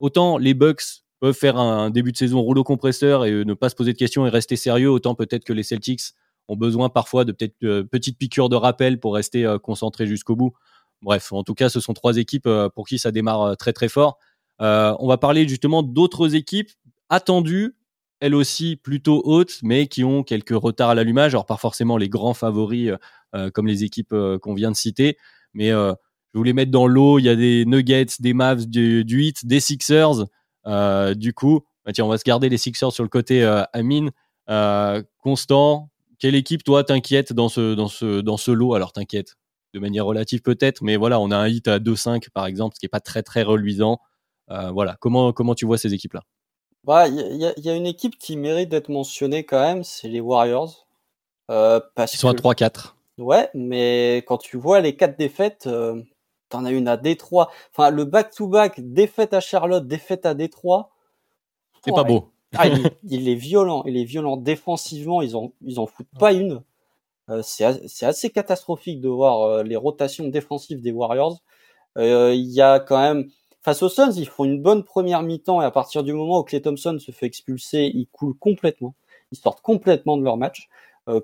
Autant les Bucks peuvent faire un, début de saison rouleau compresseur et euh, ne pas se poser de questions et rester sérieux, autant peut-être que les Celtics ont besoin parfois de peut-être euh, petites piqûres de rappel pour rester euh, concentrés jusqu'au bout. Bref, en tout cas, ce sont trois équipes pour qui ça démarre très très fort. on va parler justement d'autres équipes attendues, elles aussi plutôt hautes, mais qui ont quelques retards à l'allumage. Alors pas forcément les grands favoris comme les équipes qu'on vient de citer, mais je voulais mettre dans l'eau. Il y a des Nuggets, des Mavs, du, du Heat, des Sixers. Euh, du coup, bah, tiens, on va se garder les Sixers sur le côté euh, Amine. Euh, Constant, quelle équipe, toi, t'inquiète dans ce, dans, ce, dans ce lot? Alors, t'inquiète de manière relative peut-être, mais voilà, on a un hit à 2-5 par exemple, ce qui n'est pas très très reluisant. voilà, comment, comment tu vois ces équipes-là?
Bah, Il y, a une équipe qui mérite d'être mentionnée quand même, c'est les Warriors.
parce Ils sont à 3-4.
Ouais, mais quand tu vois les quatre défaites, T'en as une à Détroit. Enfin, le back-to-back, défaite à Charlotte, défaite à Détroit.
C'est pas beau.
Ah, il, est violent. Il est violent défensivement. Ils en, ils en foutent pas une. Euh, c'est assez catastrophique de voir euh, les rotations défensives des Warriors. Euh, il y a quand même face aux Suns, ils font une bonne première mi-temps et à partir du moment où Clay Thompson se fait expulser, ils coulent complètement. Ils sortent complètement de leur match.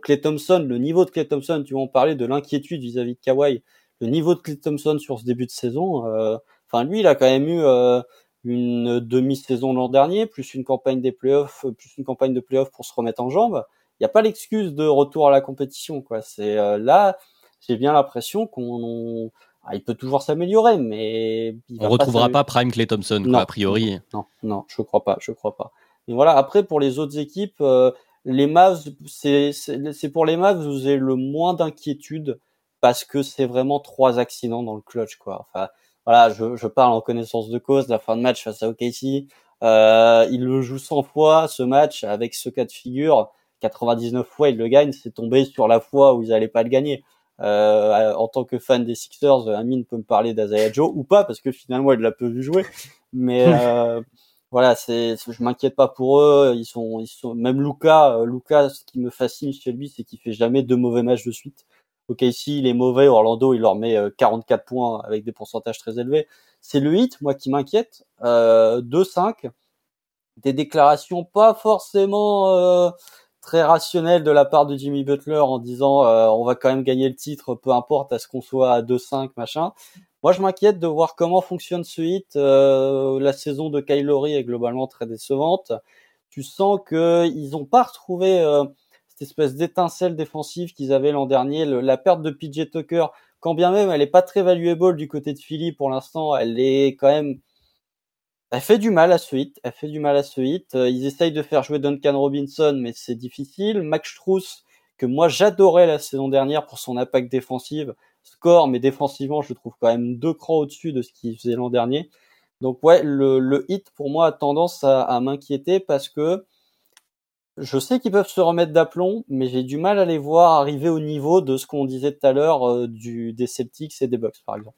Clay Thompson, le niveau de Clay Thompson, tu vas en parler de l'inquiétude vis-à-vis de Kawhi le niveau de Clay Thompson sur ce début de saison, euh, enfin lui, il a quand même eu euh, une demi-saison l'an dernier, plus une campagne des playoffs, plus une campagne de playoffs pour se remettre en jambes. Il n'y a pas l'excuse de retour à la compétition, quoi. C'est euh, là, j'ai bien l'impression qu'on ah, il peut toujours s'améliorer, mais
il on retrouvera pas, Prime Clay Thompson, quoi, a priori.
Non, non, je crois pas, je crois pas. Mais voilà, après pour les autres équipes, les Mavs, c'est pour les Mavs vous avez le moins d'inquiétude parce que c'est vraiment trois accidents dans le clutch, quoi. Enfin, voilà, je, je parle en connaissance de cause. La fin de match face à OKC, euh, il le joue 100 fois ce match avec ce cas de figure. 99 fois il le gagne, c'est tombé sur la fois où ils allaient pas le gagner. Euh, en tant que fan des Sixers, Amine peut me parler d'Azaya Joe ou pas parce que finalement il l'a peu vu jouer. Mais euh, voilà, c'est, je m'inquiète pas pour eux. Ils sont, ils sont même Luca. Euh, Luca, ce qui me fascine chez lui, c'est qu'il fait jamais deux mauvais matchs de suite. Ok, ici il est mauvais, Orlando il leur met 44 euh, points avec des pourcentages très élevés. C'est le hit, moi qui m'inquiète. Euh, 2-5, des déclarations pas forcément euh, très rationnelles de la part de Jimmy Butler en disant euh, on va quand même gagner le titre, peu importe à ce qu'on soit à 2-5 machin. Moi je m'inquiète de voir comment fonctionne ce hit. la saison de Kylori est globalement très décevante. Tu sens que ils ont pas retrouvé espèce d'étincelle défensive qu'ils avaient l'an dernier. la perte de PJ Tucker, quand bien même elle est pas très valuable du côté de Philly pour l'instant, elle est quand même elle fait du mal à ce hit. Elle fait du mal à ce hit. Euh, ils essayent de faire jouer Duncan Robinson, mais c'est difficile. Max Struess, que moi j'adorais la saison dernière pour son impact défensive, score, mais défensivement, je trouve quand même deux crans au-dessus de ce qu'il faisait l'an dernier. Donc ouais, le, hit pour moi a tendance à m'inquiéter parce que je sais qu'ils peuvent se remettre d'aplomb, mais j'ai du mal à les voir arriver au niveau de ce qu'on disait tout à l'heure euh, du des Celtics et des Bucks, par exemple.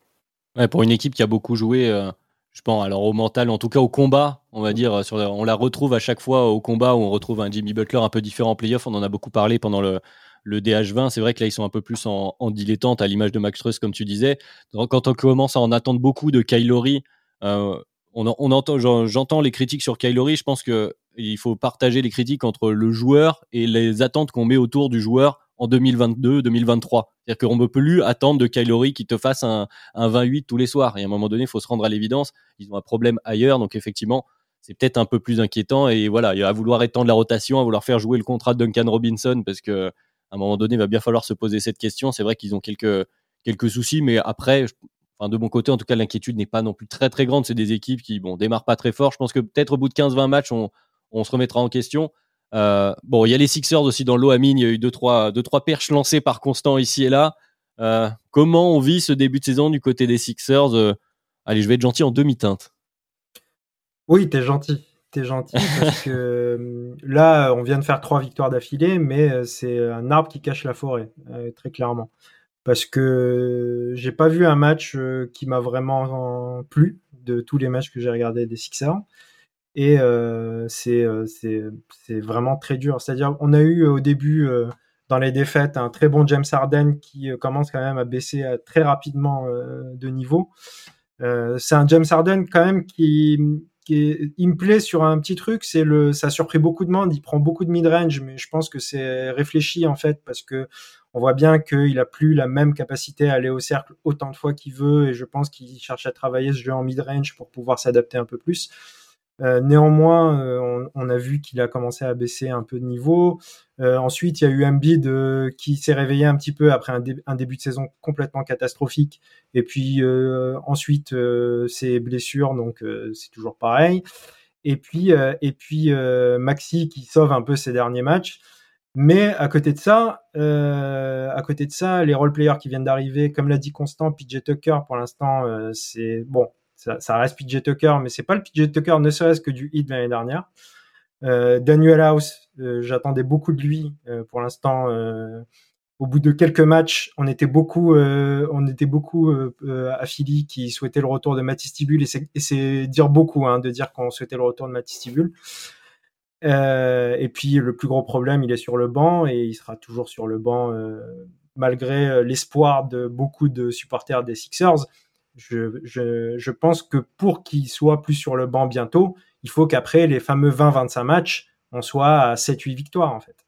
Ouais, pour une équipe qui a beaucoup joué, euh, je pense, alors au mental, en tout cas au combat, on va dire, sur, on la retrouve à chaque fois au combat où on retrouve un Jimmy Butler un peu différent en playoff. On en a beaucoup parlé pendant le, le DH20. C'est vrai que là, ils sont un peu plus en, en dilettante, à l'image de Max Truss, comme tu disais. Donc, quand on commence à en attendre beaucoup de Kylori, euh, on, on, entend, j'entends les critiques sur Kylori. Je pense que il faut partager les critiques entre le joueur et les attentes qu'on met autour du joueur en 2022-2023. C'est-à-dire qu'on ne peut plus attendre de Kylori qui te fasse un, un 28 tous les soirs. Et à un moment donné, il faut se rendre à l'évidence. Ils ont un problème ailleurs. Donc effectivement, c'est peut-être un peu plus inquiétant. Et voilà, à vouloir étendre la rotation, à vouloir faire jouer le contrat de Duncan Robinson, parce que à un moment donné, il va bien falloir se poser cette question. C'est vrai qu'ils ont quelques, quelques soucis, mais après, enfin, de mon côté, en tout cas, l'inquiétude n'est pas non plus très très grande. C'est des équipes qui bon démarrent pas très fort. Je pense que peut-être au bout de 15-20 matchs, on, on se remettra en question. Euh, bon, il y a les Sixers aussi dans l'eau à mine. Il y a eu deux trois, deux, trois perches lancées par Constant ici et là. Euh, comment on vit ce début de saison du côté des Sixers euh, Allez, je vais être gentil en demi-teinte.
Oui, t'es gentil. T'es gentil parce que là, on vient de faire trois victoires d'affilée, mais c'est un arbre qui cache la forêt, très clairement. Parce que j'ai pas vu un match qui m'a vraiment plu de tous les matchs que j'ai regardés des Sixers. Et euh, c'est vraiment très dur. C'est-à-dire, on a eu au début, euh, dans les défaites, un très bon James Harden qui euh, commence quand même à baisser très rapidement de niveau. c'est un James Harden quand même qui, qui il me plaît sur un petit truc, c'est le, ça a surpris beaucoup de monde. Il prend beaucoup de mid-range, mais je pense que c'est réfléchi en fait parce que on voit bien qu'il a plus la même capacité à aller au cercle autant de fois qu'il veut et je pense qu'il cherche à travailler ce jeu en mid-range pour pouvoir s'adapter un peu plus. Euh, néanmoins, euh, on, a vu qu'il a commencé à baisser un peu de niveau. Euh, ensuite, il y a eu Embiid qui s'est réveillé un petit peu après un, début de saison complètement catastrophique. Et puis ensuite, ses blessures, donc c'est toujours pareil. Et puis, et puis Maxi qui sauve un peu ses derniers matchs. Mais à côté de ça, à côté de ça, les role players qui viennent d'arriver, comme l'a dit Constant, PJ Tucker, pour l'instant, c'est bon ça, reste PJ Tucker, mais c'est pas le PJ Tucker, ne serait-ce que du hit l'année dernière. Euh, Daniel House, euh, j'attendais beaucoup de lui. Euh, pour l'instant, au bout de quelques matchs, on était beaucoup, on était beaucoup à Philly qui souhaitait le retour de Matistibule et c'est dire beaucoup hein, de dire qu'on souhaitait le retour de Matistibule. Et puis le plus gros problème, il est sur le banc et il sera toujours sur le banc malgré l'espoir de beaucoup de supporters des Sixers je, pense que pour qu'il soit plus sur le banc bientôt, il faut qu'après les fameux 20-25 matchs, on soit à 7-8 victoires en fait.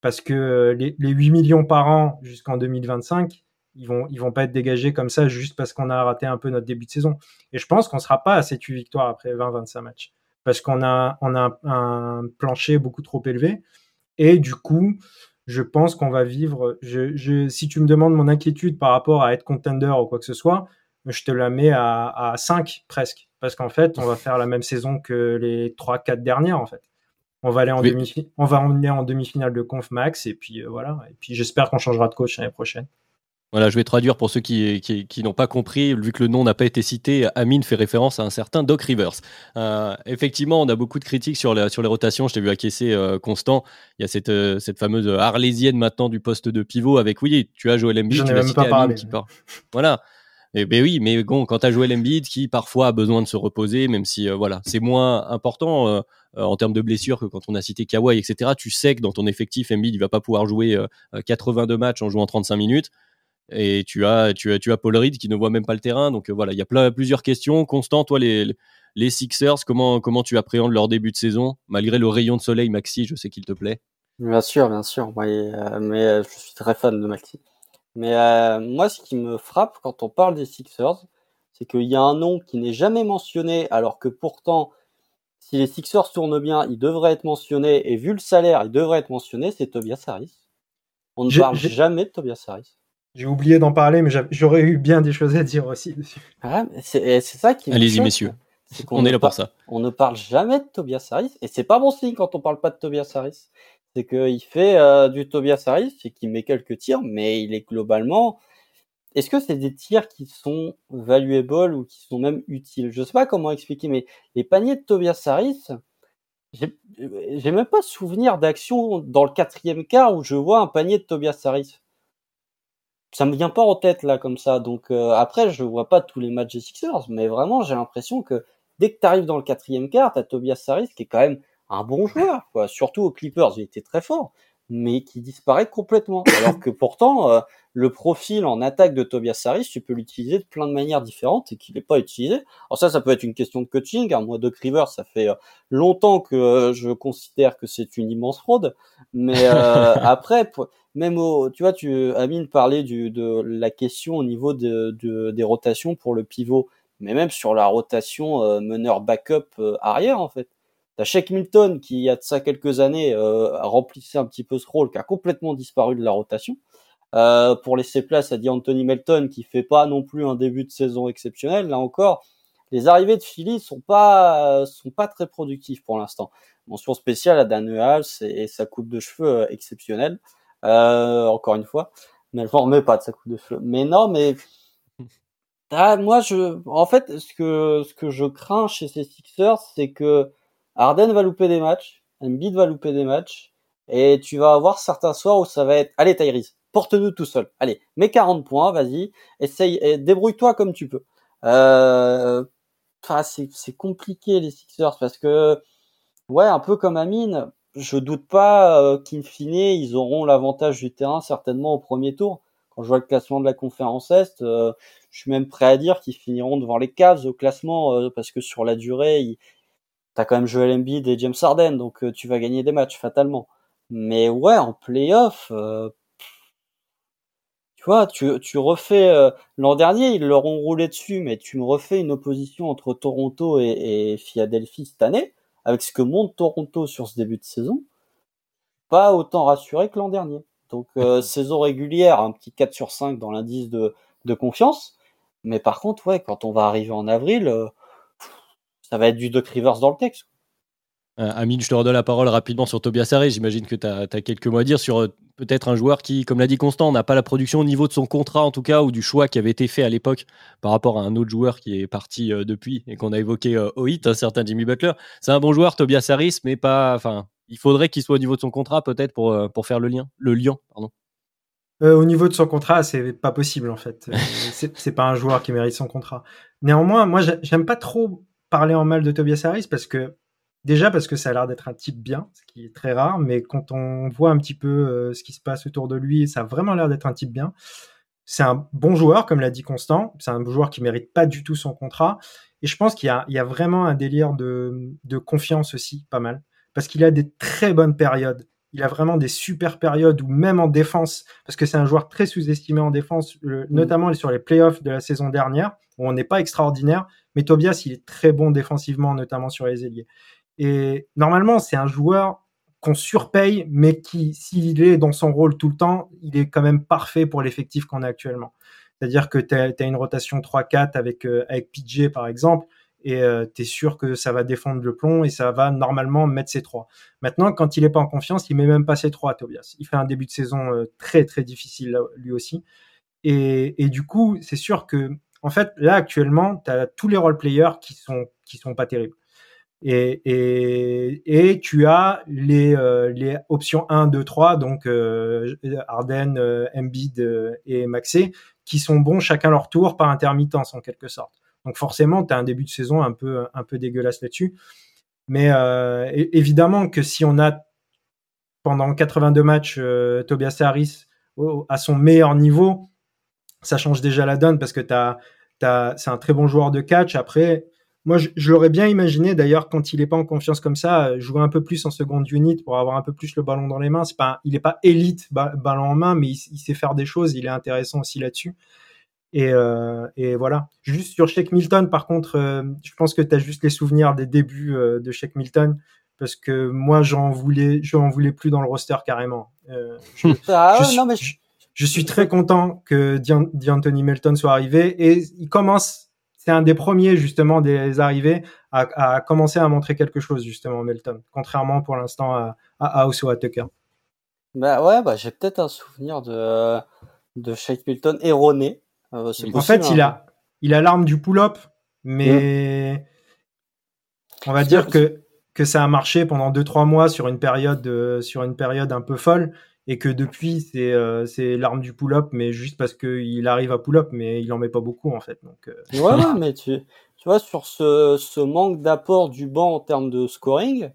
Parce que les, les 8 millions par an jusqu'en 2025, ils vont, ils vont pas être dégagés comme ça juste parce qu'on a raté un peu notre début de saison. Et je pense qu'on sera pas à 7-8 victoires après 20-25 matchs. Parce qu'on a, on a un, plancher beaucoup trop élevé. Et du coup, je pense qu'on va vivre. Je, je, si tu me demandes mon inquiétude par rapport à être contender ou quoi que ce soit, je te la mets à, à 5 presque. Parce qu'en fait, on va faire la même saison que les 3-4 dernières, en fait. On va aller en demi on va emmener en demi-finale de Conf Max et puis euh, voilà. Et puis j'espère qu'on changera de coach l'année prochaine.
Voilà, je vais traduire pour ceux qui, qui, n'ont pas compris, vu que le nom n'a pas été cité, Amine fait référence à un certain Doc Rivers. Euh, effectivement, on a beaucoup de critiques sur, la, sur les rotations, je t'ai vu acquiescer euh, constant. Il y a cette, cette fameuse arlésienne maintenant du poste de pivot avec, oui, tu as Joel Embiid, tu as cité Amine qui part. Voilà, et ben oui, mais bon, quand tu as joué l'Embiid qui parfois a besoin de se reposer, même si euh, voilà, c'est moins important euh, euh, en termes de blessures que quand on a cité Kawhi, etc. Tu sais que dans ton effectif, Embiid il va pas pouvoir jouer 82 matchs en jouant 35 minutes. Et tu as, tu as, tu as Paul Reed qui ne voit même pas le terrain. Donc voilà, il y a plein, plusieurs questions. Constant, toi, les, les Sixers, comment, comment tu appréhendes leur début de saison, malgré le rayon de soleil, Maxi, je sais qu'il te plaît.
Bien sûr, bien sûr. mais je suis très fan de Maxi. Mais euh, moi, ce qui me frappe quand on parle des Sixers, c'est qu'il y a un nom qui n'est jamais mentionné, alors que pourtant, si les Sixers tournent bien, il devrait être mentionné, et vu le salaire, il devrait être mentionné, c'est Tobias Harris. On ne parle jamais de Tobias Harris.
J'ai oublié d'en parler, mais j'aurais eu bien des choses à dire aussi dessus.
c'est ça qui
Allez-y, messieurs. on est là pour ça.
On ne parle jamais de Tobias Harris et c'est pas bon signe quand on parle pas de Tobias Harris. C'est qu'il fait euh, du Tobias Harris et qu'il met quelques tirs, mais il est globalement. Est-ce que c'est des tirs qui sont valuables ou qui sont même utiles? Je sais pas comment expliquer, mais les paniers de Tobias Harris, j'ai même pas souvenir d'action dans le quatrième quart où je vois un panier de Tobias Harris. Ça me vient pas en tête là comme ça. Donc euh, après, je vois pas tous les matchs des Sixers, mais vraiment j'ai l'impression que dès que tu dans le quatrième quart, t'as Tobias Harris qui est quand même un bon joueur, quoi. Surtout aux Clippers, il était très fort, mais qui disparaît complètement. Alors que pourtant, euh, le profil en attaque de Tobias Harris, tu peux l'utiliser de plein de manières différentes et qu'il n'est pas utilisé. Alors ça, ça peut être une question de coaching. Hein. Moi, Doc Rivers, ça fait euh, longtemps que euh, je considère que c'est une immense fraude. Mais après, même au, tu vois, tu Amine parlait du, de la question au niveau de, de, des rotations pour le pivot, mais même sur la rotation meneur backup arrière en fait. T'as Shake Milton qui, il y a de ça quelques années, euh, remplissait un petit peu ce rôle, qui a complètement disparu de la rotation. Euh, pour laisser place à dit Anthony Melton qui fait pas non plus un début de saison exceptionnel. Là encore, les arrivées de Philly sont pas sont pas très productives pour l'instant. Mention spéciale à Dan Hals et, sa coupe de cheveux euh, exceptionnelle. Euh, encore une fois, mais elle ne remet pas de sa coupe de cheveux. Mais non, mais ah, moi je, en fait, ce que ce que je crains chez ces Sixers, c'est que Arden va louper des matchs, Embiid va louper des matchs, et tu vas avoir certains soirs où ça va être, allez Tyrese, porte-nous tout seul, allez, mets 40 points, vas-y, essaye, débrouille-toi comme tu peux. Euh, c'est compliqué les Sixers parce que, ouais, un peu comme Amine, je doute pas euh, qu'in fine, ils auront l'avantage du terrain certainement au premier tour. Quand je vois le classement de la conférence Est, euh, je suis même prêt à dire qu'ils finiront devant les Cavs au classement euh, parce que sur la durée, ils, t'as quand même Joel Embiid et James Harden, donc euh, tu vas gagner des matchs fatalement. Mais ouais, en playoff, euh, tu vois, tu, tu refais euh, l'an dernier, ils leur ont roulé dessus, mais tu me refais une opposition entre Toronto et, et Philadelphie cette année, avec ce que monte Toronto sur ce début de saison, pas autant rassuré que l'an dernier. Donc saison régulière, un petit 4 sur 5 dans l'indice de, de confiance. Mais par contre, ouais, quand on va arriver en avril, ça va être du Doc Rivers dans le texte.
Euh, Amine, je te redonne la parole rapidement sur Tobias Harris. J'imagine que tu as, quelques mots à dire sur euh, peut-être un joueur qui, comme l'a dit Constant, n'a pas la production au niveau de son contrat en tout cas, ou du choix qui avait été fait à l'époque par rapport à un autre joueur qui est parti euh, depuis et qu'on a évoqué au hit, un certain Jimmy Butler. C'est un bon joueur, Tobias Harris, mais pas. Enfin, il faudrait qu'il soit au niveau de son contrat peut-être pour, pour faire le lien. Le lien, pardon.
au niveau de son contrat, c'est pas possible en fait. c'est pas un joueur qui mérite son contrat. Néanmoins, moi, j'aime pas trop parler en mal de Tobias Harris parce que déjà parce que ça a l'air d'être un type bien, ce qui est très rare, mais quand on voit un petit peu euh, ce qui se passe autour de lui, ça a vraiment l'air d'être un type bien. C'est un bon joueur, comme l'a dit Constant. C'est un joueur qui mérite pas du tout son contrat. Et je pense qu'il y, y a, vraiment un délire de, de confiance aussi, pas mal. Parce qu'il a des très bonnes périodes. Il a vraiment des super périodes où même en défense, parce que c'est un joueur très sous-estimé en défense, mm. notamment sur les playoffs de la saison dernière, où on n'est pas extraordinaire, mais Tobias, il est très bon défensivement, notamment sur les ailiers. Et normalement, c'est un joueur qu'on surpaye, mais qui, s'il est dans son rôle tout le temps, il est quand même parfait pour l'effectif qu'on a actuellement. C'est-à-dire que tu as, une rotation 3-4 avec, euh, avec PJ, par exemple, et euh, tu es sûr que ça va défendre le plomb et ça va normalement mettre ses 3. Maintenant, quand il est pas en confiance, il met même pas ses 3, Tobias. Il fait un début de saison euh, très, très difficile, lui aussi. Et du coup, c'est sûr que en fait, là, actuellement, tu as tous les role-players qui sont, qui sont pas terribles. Et, tu as les, euh, options 1, 2, 3, donc euh, Arden, euh, Embiid et Maxé, qui sont bons chacun leur tour par intermittence en quelque sorte. Donc forcément, tu as un début de saison un peu, un peu dégueulasse là-dessus. Mais évidemment que si on a pendant 82 matchs Tobias Harris à son meilleur niveau, ça change déjà la donne parce que t'as, t'as, c'est un très bon joueur de catch. Après, moi, je, l'aurais bien imaginé d'ailleurs quand il est pas en confiance comme ça, euh, jouer un peu plus en seconde unit pour avoir un peu plus le ballon dans les mains. C'est pas, il est pas élite ballon en main, mais il, sait faire des choses. Il est intéressant aussi là-dessus. Et, euh, et voilà. Juste sur Shake Milton, par contre, euh, je pense que tu as juste les souvenirs des débuts euh, de Shake Milton parce que moi, j'en voulais, j'en voulais plus dans le roster carrément.
Je, ah, non, mais je,
je suis très content que D'Anthony Melton soit arrivé et il commence c'est un des premiers justement des arrivées à, à, commencer à montrer quelque chose justement Melton, contrairement pour l'instant à, à, House ou à Tucker.
Bah ouais, bah j'ai peut-être un souvenir de de Shake Milton erroné.
Euh, en fait, il hein. a il a l'arme du pull-up, mais on va dire que que ça a marché pendant 2-3 mois sur une période de, sur une période un peu folle et que depuis c'est euh, c'est l'arme du pull-up mais juste parce qu'il arrive à pull-up mais il en met pas beaucoup en fait donc
euh. ouais, mais tu, tu vois sur ce, ce manque d'apport du banc en termes de scoring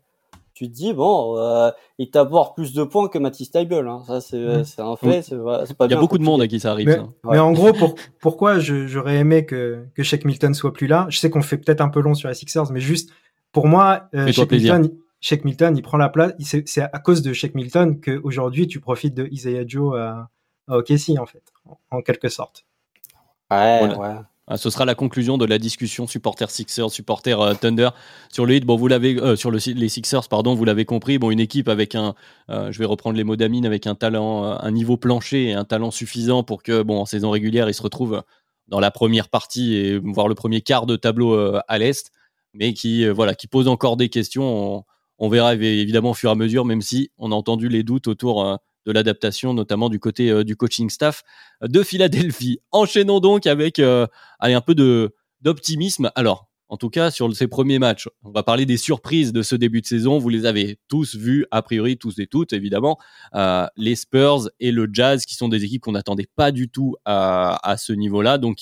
tu te dis bon euh, il t'apporte plus de points que Matisse Tybel hein. ça c'est mm. c'est un fait c'est
pas il y a beaucoup de monde à qui ça arrive
mais,
ça.
mais en gros pour, pourquoi j'aurais aimé que que Shaq Milton soit plus là? Je sais qu'on fait peut-être un peu long sur les Sixers mais juste pour moi euh, Shaq Milton Sheikh Milton, il prend la place. C'est à cause de Sheikh Milton qu'aujourd'hui, tu profites de Isaiah Joe à, à OKC, en fait, en, quelque sorte.
Ouais, ouais.
Ah, ce sera la conclusion de la discussion supporter Sixers, supporter euh, Thunder sur le hit. Bon, vous l'avez euh, sur le, les Sixers, pardon, vous l'avez compris. Bon, une équipe avec un, euh, je vais reprendre les mots d'Amine, avec un talent, un niveau plancher et un talent suffisant pour que, bon, en saison régulière, ils se retrouvent dans la première partie et voir le premier quart de tableau à l'est, mais qui, voilà, qui pose encore des questions. On verra évidemment au fur et à mesure, même si on a entendu les doutes autour euh, de l'adaptation, notamment du côté euh, du coaching staff de Philadelphie. Enchaînons donc avec euh, un peu d'optimisme. Alors, en tout cas, sur ces premiers matchs, on va parler des surprises de ce début de saison. Vous les avez tous vus, a priori, tous et toutes, évidemment. les Spurs et le Jazz, qui sont des équipes qu'on n'attendait pas du tout à, ce niveau-là. Donc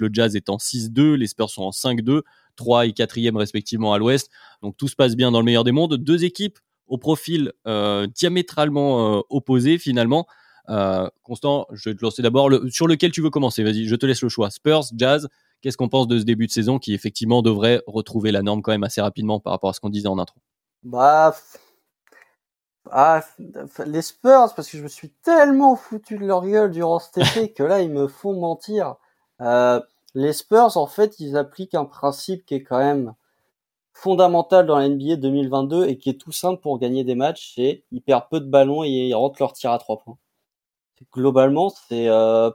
le Jazz est en 6-2, les Spurs sont en 5-2. 3 et 4e respectivement à l'ouest. Donc tout se passe bien dans le meilleur des mondes. Deux équipes au profil euh, diamétralement euh, opposé finalement. Euh, Constant, je vais te lancer d'abord sur lequel tu veux commencer? Vas-y, je te laisse le choix. Spurs, Jazz. Qu'est-ce qu'on pense de ce début de saison qui effectivement devrait retrouver la norme quand même assez rapidement par rapport à ce qu'on disait en intro?
Bah, ah, les Spurs, parce que je me suis tellement foutu de leur gueule durant cet été que là, ils me font mentir. Euh, les Spurs, en fait, ils appliquent un principe qui est quand même fondamental dans la NBA 2022 et qui est tout simple pour gagner des matchs, c'est ils perdent peu de ballons et ils rentrent leur tir à trois points. Globalement, c'est euh,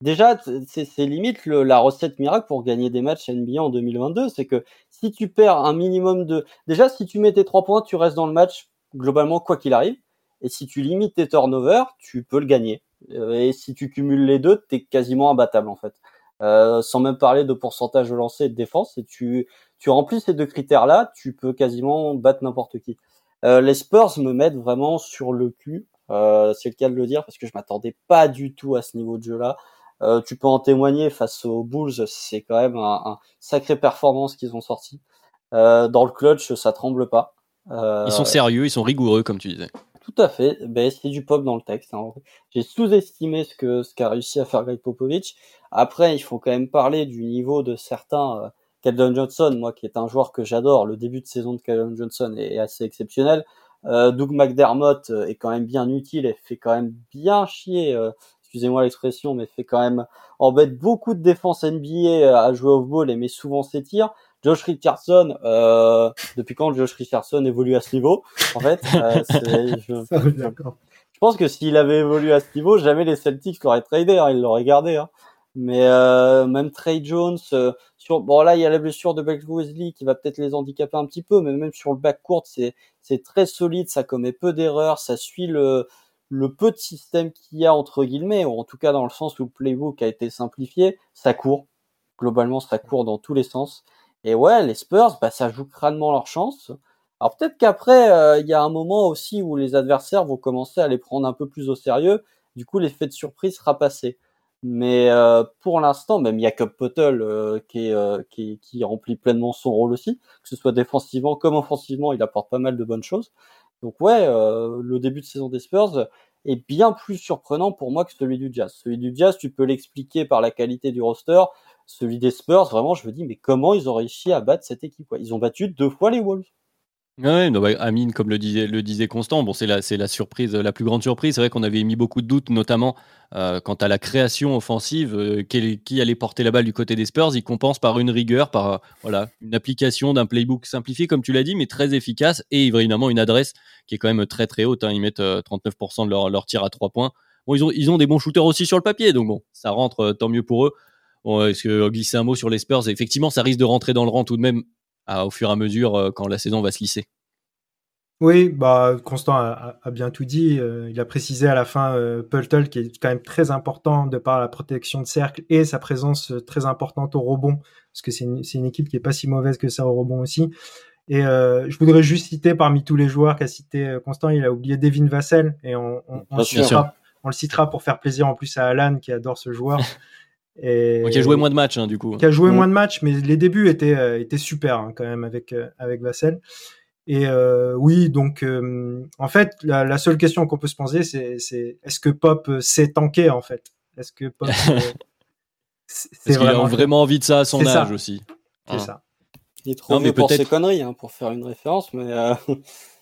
déjà c'est limite la recette miracle pour gagner des matchs NBA en 2022, c'est que si tu perds un minimum de déjà si tu mets tes trois points, tu restes dans le match globalement quoi qu'il arrive et si tu limites tes turnovers, tu peux le gagner. Euh, et si tu cumules les deux, t'es quasiment imbattable en fait. Euh, sans même parler de pourcentage de lancer et de défense. Et tu, tu remplis ces deux critères-là, tu peux quasiment battre n'importe qui. Euh, les Spurs me mettent vraiment sur le cul, euh, c'est le cas de le dire, parce que je m'attendais pas du tout à ce niveau de jeu-là. Euh, tu peux en témoigner face aux Bulls, c'est quand même un, un sacré performance qu'ils ont sorti. Euh, dans le clutch, ça tremble pas.
ils sont sérieux, ils sont rigoureux, comme tu disais.
Tout à fait. Ben, c'est du pop dans le texte. Hein. J'ai sous-estimé ce que ce qu'a réussi à faire Greg Popovich. Après, il faut quand même parler du niveau de certains. Euh, Keldon Johnson, moi, qui est un joueur que j'adore. Le début de saison de Keldon Johnson est, assez exceptionnel. Euh, Doug McDermott euh, est quand même bien utile et fait quand même bien chier. Euh, excusez-moi l'expression, mais fait quand même embête beaucoup de défense NBA à jouer off-ball et met souvent ses tirs. Josh Richardson, euh, depuis quand Josh Richardson évolue à ce niveau En fait, euh, je, je, pense que s'il avait évolué à ce niveau, jamais les Celtics l'auraient tradé, hein, ils l'auraient gardé. Hein. Mais euh, même Trey Jones, euh, sur bon là il y a la blessure de Blake Wesley qui va peut-être les handicaper un petit peu, mais même sur le back court c'est c'est très solide, ça commet peu d'erreurs, ça suit le le peu de système qu'il y a entre guillemets, ou en tout cas dans le sens où le playbook a été simplifié, ça court. Globalement, ça court dans tous les sens. Et ouais, les Spurs, bah, ça joue crânement leur chance. Alors peut-être qu'après, euh, il y a un moment aussi où les adversaires vont commencer à les prendre un peu plus au sérieux. Du coup, l'effet de surprise sera passé. Mais euh, pour l'instant, même Jacob Pottel euh, qui, qui, qui, remplit pleinement son rôle aussi, que ce soit défensivement comme offensivement, il apporte pas mal de bonnes choses. Donc ouais, le début de saison des Spurs est bien plus surprenant pour moi que celui du Jazz. Celui du Jazz, tu peux l'expliquer par la qualité du roster, celui des Spurs, vraiment, je me dis, mais comment ils ont réussi à battre cette équipe Ils ont battu deux fois les Wolves.
Ouais, bah, Amine, comme le disait, le disait Constant, bon, c'est la, la surprise, la plus grande surprise. C'est vrai qu'on avait mis beaucoup de doutes, notamment euh, quant à la création offensive, euh, qui, allait porter la balle du côté des Spurs. Ils compensent par une rigueur, par euh, voilà, une application d'un playbook simplifié, comme tu l'as dit, mais très efficace, et évidemment une adresse qui est quand même très très haute. Hein. Ils mettent 39% de leur, leur tir à trois points. Bon, ils ont, ils ont des bons shooters aussi sur le papier, donc bon, ça rentre, tant mieux pour eux. Est-ce que glisser un mot sur les Spurs Effectivement, ça risque de rentrer dans le rang tout de même au fur et à mesure quand la saison va se lisser.
Oui, bah Constant a, bien tout dit. Euh, il a précisé à la fin euh, qui est quand même très important de par la protection de cercle et sa présence euh, très importante au rebond, parce que c'est une, une, équipe qui est pas si mauvaise que ça au rebond aussi. Et euh, je voudrais juste citer parmi tous les joueurs qu'a cité Constant, il a oublié Devin Vassell et on, on, on, le citera, on, le citera, pour faire plaisir en plus à Alan qui adore ce joueur.
Et... qui a joué moins de matchs hein, du coup.
Qui a joué moins de matchs, mais les débuts étaient étaient super hein, quand même avec avec Vassell. Et euh, oui, donc euh, en fait, la, seule question qu'on peut se poser, c'est est-ce que Pop euh, sait tanker en fait? Est-ce que Pop
c'est vraiment, a vraiment envie de ça à son âge aussi
C'est ah. ça. Il est trop vieux pour ses conneries, hein, pour faire une référence, mais.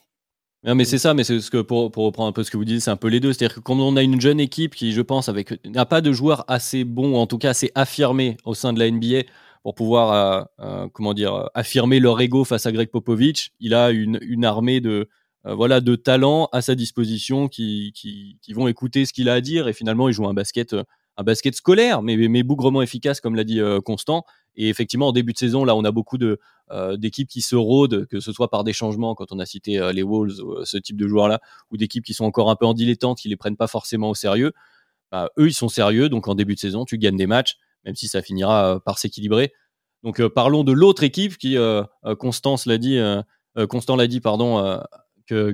Mais c'est ça, mais c'est ce que pour, pour, reprendre un peu ce que vous dites, c'est un peu les deux. C'est-à-dire que quand on a une jeune équipe qui, je pense, n'a pas de joueurs assez bons, en tout cas assez affirmés au sein de la NBA pour pouvoir euh, euh, comment dire affirmer leur ego face à Greg Popovich. Il a une, une armée de euh, voilà de talents à sa disposition qui, qui, qui vont écouter ce qu'il a à dire et finalement il joue un basket un basket scolaire mais mais bougrement efficace comme l'a dit Constant et effectivement en début de saison là on a beaucoup de d'équipes qui se rôdent que ce soit par des changements quand on a cité les Wolves ce type de joueurs là ou d'équipes qui sont encore un peu en dilettante qui les prennent pas forcément au sérieux bah, eux ils sont sérieux donc en début de saison tu gagnes des matchs même si ça finira euh, par s'équilibrer. Donc euh, parlons de l'autre équipe qui, euh, Constance l'a dit, Constant l'a dit, pardon, que,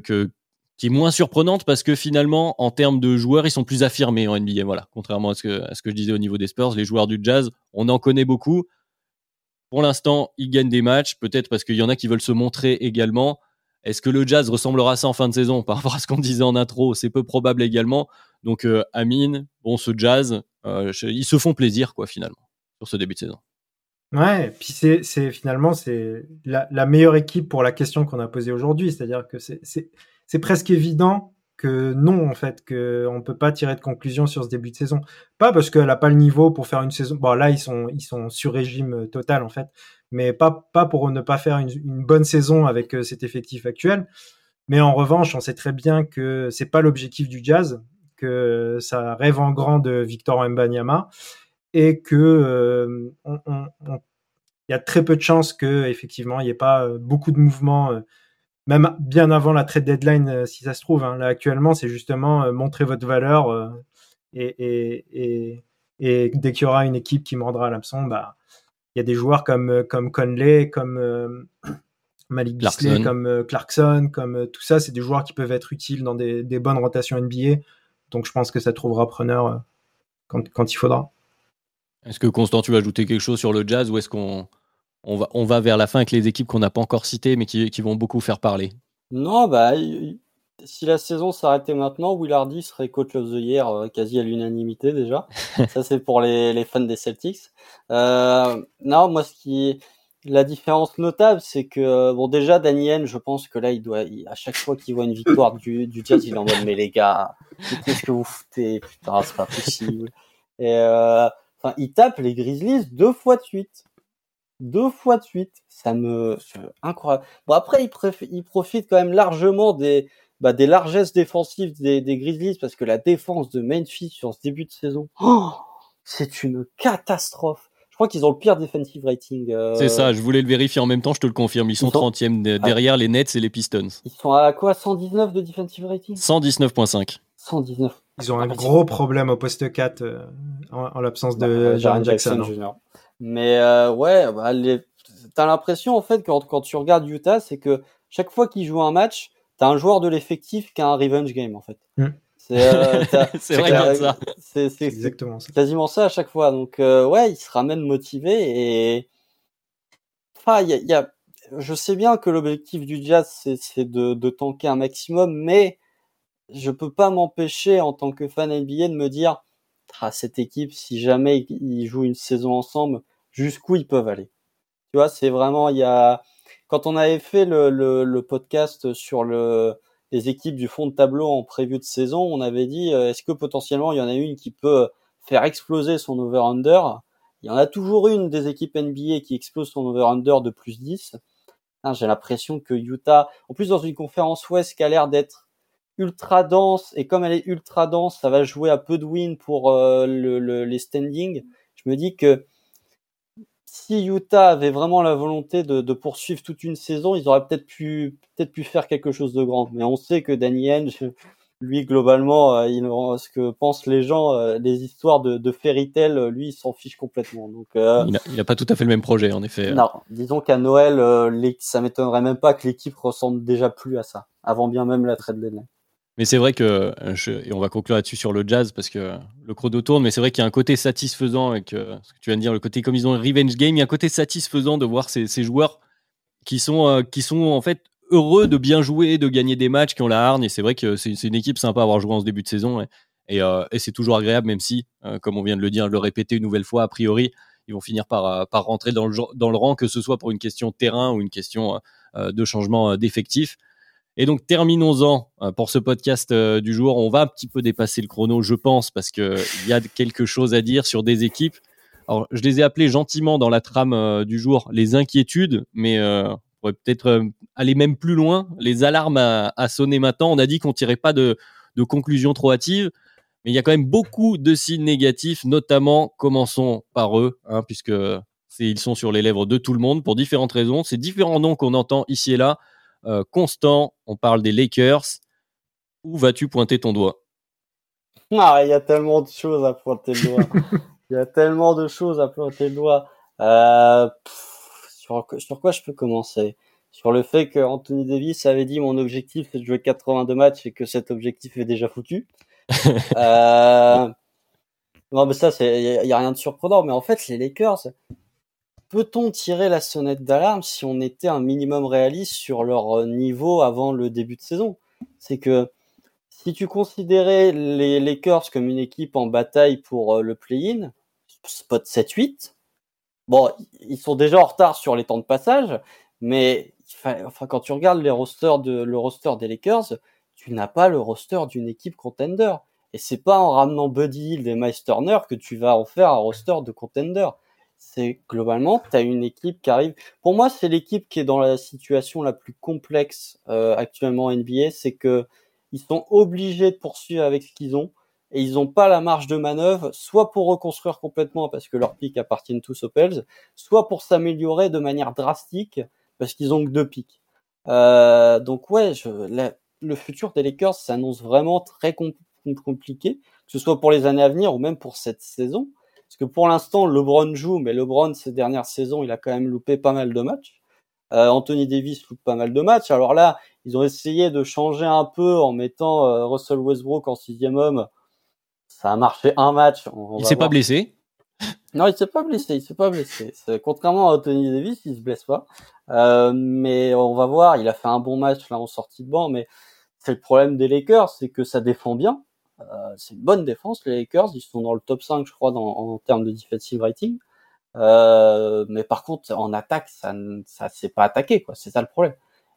qui est moins surprenante parce que finalement, en termes de joueurs, ils sont plus affirmés en NBA. Voilà, contrairement à ce que, à ce que je disais au niveau des Spurs, les joueurs du Jazz, on en connaît beaucoup. Pour l'instant, ils gagnent des matchs, peut-être parce qu'il y en a qui veulent se montrer également. Est-ce que le Jazz ressemblera à ça en fin de saison par rapport à ce qu'on disait en intro? C'est peu probable également. Donc Amine, bon, ce Jazz, euh, ils se font plaisir, quoi, finalement, sur ce début de saison.
Ouais, puis c'est, finalement c'est la, meilleure équipe pour la question qu'on a posée aujourd'hui, c'est-à-dire que c'est presque évident que non en fait que on peut pas tirer de conclusion sur ce début de saison. Pas parce qu'elle a pas le niveau pour faire une saison. Bon là ils sont ils sont sur régime total en fait, mais pas pas pour ne pas faire une, bonne saison avec euh, cet effectif actuel. Mais en revanche, on sait très bien que c'est pas l'objectif du Jazz que ça rêve en grand de Victor Mbanyama et que euh, il y a très peu de chances que effectivement il n'y ait pas euh, beaucoup de mouvements euh, même bien avant la trade deadline si ça se trouve hein. là actuellement c'est justement montrer votre valeur et, et, et, dès qu'il y aura une équipe qui mordra l'absent bah il y a des joueurs comme comme Conley comme Malik Beasley comme Clarkson comme tout ça c'est des joueurs qui peuvent être utiles dans des, des bonnes rotations NBA donc je pense que ça trouvera preneur euh, quand, il faudra.
Est-ce que Constant, tu veux ajouter quelque chose sur le jazz ou est-ce qu'on on va, on va vers la fin avec les équipes qu'on n'a pas encore citées mais qui, vont beaucoup faire parler
Non, bah, si la saison s'arrêtait maintenant, Will Hardy serait coach of the year euh, quasi à l'unanimité déjà. Ça, c'est pour les, fans des Celtics. Euh, non, moi, ce qui, la différence notable, c'est que bon déjà Daniel, je pense que là il doit à chaque fois qu'il voit une victoire du, du Jazz, il est en mode mais les gars, qu'est-ce que vous foutez Putain, c'est pas possible. Et euh, enfin, il tape les Grizzlies deux fois de suite, deux fois de suite. Ça me incroyable. Bon après il, il profite quand même largement des bah, des largesses défensives des, des Grizzlies parce que la défense de Memphis sur ce début de saison, oh, c'est une catastrophe qu'ils ont le pire defensive rating. Euh,
c'est ça, je voulais le vérifier en même temps, je te le confirme. Ils sont, 30e derrière les Nets et les Pistons.
Ils sont à quoi 119 de defensive rating?
119.5.
119.
Ils ont un gros problème au poste 4 euh, en, l'absence de bah, Jaren Jackson.
Mais euh, ouais, bah, t'as l'impression en fait quand, quand tu regardes Utah, c'est que chaque fois qu'ils jouent un match, t'as un joueur de l'effectif qui a un revenge game en fait.
Euh, c'est vrai ça.
C'est exactement ça. quasiment ça à chaque fois. Donc euh, ouais, il se ramène motivé et enfin il y a, je sais bien que l'objectif du jazz c'est de, de tanker un maximum, mais je peux pas m'empêcher en tant que fan NBA de me dire ah, cette équipe si jamais ils jouent une saison ensemble, jusqu'où ils peuvent aller. Tu vois, c'est vraiment il y a quand on avait fait le, le, podcast sur le les équipes du fond de tableau en prévu de saison, on avait dit euh, est-ce que potentiellement il y en a une qui peut faire exploser son over-under? Il y en a toujours une des équipes NBA qui explose son over-under de plus 10. Hein, j'ai l'impression que Utah, en plus dans une conférence Ouest qui a l'air d'être ultra dense, et comme elle est ultra dense, ça va jouer à peu de win pour euh, le, les standings. Je me dis que si Utah avait vraiment la volonté de, de, poursuivre toute une saison, ils auraient peut-être pu peut-être pu faire quelque chose de grand. Mais on sait que Danny Henge, lui globalement, euh, il, ce que pensent les gens, euh, les histoires de, de fairy tale, lui, il s'en fiche complètement. Donc,
euh, il n'a pas tout à fait le même projet, en effet.
Non, disons qu'à Noël, ça m'étonnerait même pas que l'équipe ressemble déjà plus à ça, avant bien même la trade deadline.
Mais c'est vrai que, et on va conclure là-dessus sur le jazz parce que le chrono tourne, mais c'est vrai qu'il y a un côté satisfaisant avec ce que tu viens de dire, le côté comme ils ont revenge game, il y a un côté satisfaisant de voir ces, joueurs qui sont, qui sont en fait heureux de bien jouer, de gagner des matchs, qui ont la hargne. Et c'est vrai que c'est une équipe sympa à avoir joué en ce début de saison. Et, euh, c'est toujours agréable, même si, euh, comme on vient de le dire, le répéter une nouvelle fois, a priori, ils vont finir par, euh, par rentrer dans le, dans le rang, que ce soit pour une question de terrain ou une question de changement d'effectif. Et donc terminons-en pour ce podcast du jour. On va un petit peu dépasser le chrono, je pense, parce qu'il y a quelque chose à dire sur des équipes. Alors, je les ai appelées gentiment dans la trame du jour les inquiétudes, mais pourrait peut-être euh, aller même plus loin. Les alarmes à, sonner maintenant. On a dit qu'on tirait pas de, de conclusion trop hâtive, mais il y a quand même beaucoup de signes négatifs, notamment, commençons par eux, hein, puisque ils sont sur les lèvres de tout le monde pour différentes raisons. C'est différents noms qu'on entend ici et là. Euh, Constant, on parle des Lakers. Où vas-tu pointer ton doigt?
Ah, il y a tellement de choses à pointer le doigt. Il y a tellement de choses à pointer le doigt. Euh, sur, quoi je peux commencer? Sur le fait que Anthony Davis avait dit mon objectif c'est de jouer 82 matchs et que cet objectif est déjà foutu. euh... Non, mais ça, il y, a rien de surprenant. Mais en fait, les Lakers, peut-on tirer la sonnette d'alarme si on était un minimum réaliste sur leur euh, niveau avant le début de saison? C'est que si tu considérais les Lakers comme une équipe en bataille pour euh, le play-in, spot 7-8, Bon, ils sont déjà en retard sur les temps de passage, mais quand tu regardes les rosters le roster des Lakers, tu n'as pas le roster d'une équipe contender. Et c'est pas en ramenant Buddy Hill et Miles que tu vas en faire un roster de contender. C'est globalement, tu as une équipe qui arrive. Pour moi, c'est l'équipe qui est dans la situation la plus complexe euh, actuellement en NBA, c'est que ils sont obligés de poursuivre avec ce qu'ils ont et ils n'ont pas la marge de manœuvre, soit pour reconstruire complètement parce que leurs pics appartiennent tous aux Pels, soit pour s'améliorer de manière drastique parce qu'ils ont que deux pics. Euh, donc ouais, je, le futur des Lakers s'annonce vraiment très compliqué, que ce soit pour les années à venir ou même pour cette saison. Parce que pour l'instant, LeBron joue, mais LeBron, ces dernières saisons, il a quand même loupé pas mal de matchs. Euh, Anthony Davis loupe pas mal de matchs. Alors là, ils ont essayé de changer un peu en mettant euh, Russell Westbrook en sixième homme ça a marché un match.
il s'est pas blessé
Non, il s'est pas blessé. Il s'est pas blessé. Contrairement à Anthony Davis, il se blesse pas. Euh, mais on va voir. Il a fait un bon match là en sortie de banc, mais c'est le problème des Lakers, c'est que ça défend bien. Euh, c'est une bonne défense. Les Lakers, ils sont dans le top 5, je crois, en termes de defensive rating. Euh, mais par contre, en attaque, ça, ça s'est pas attaqué, quoi. C'est ça le problème.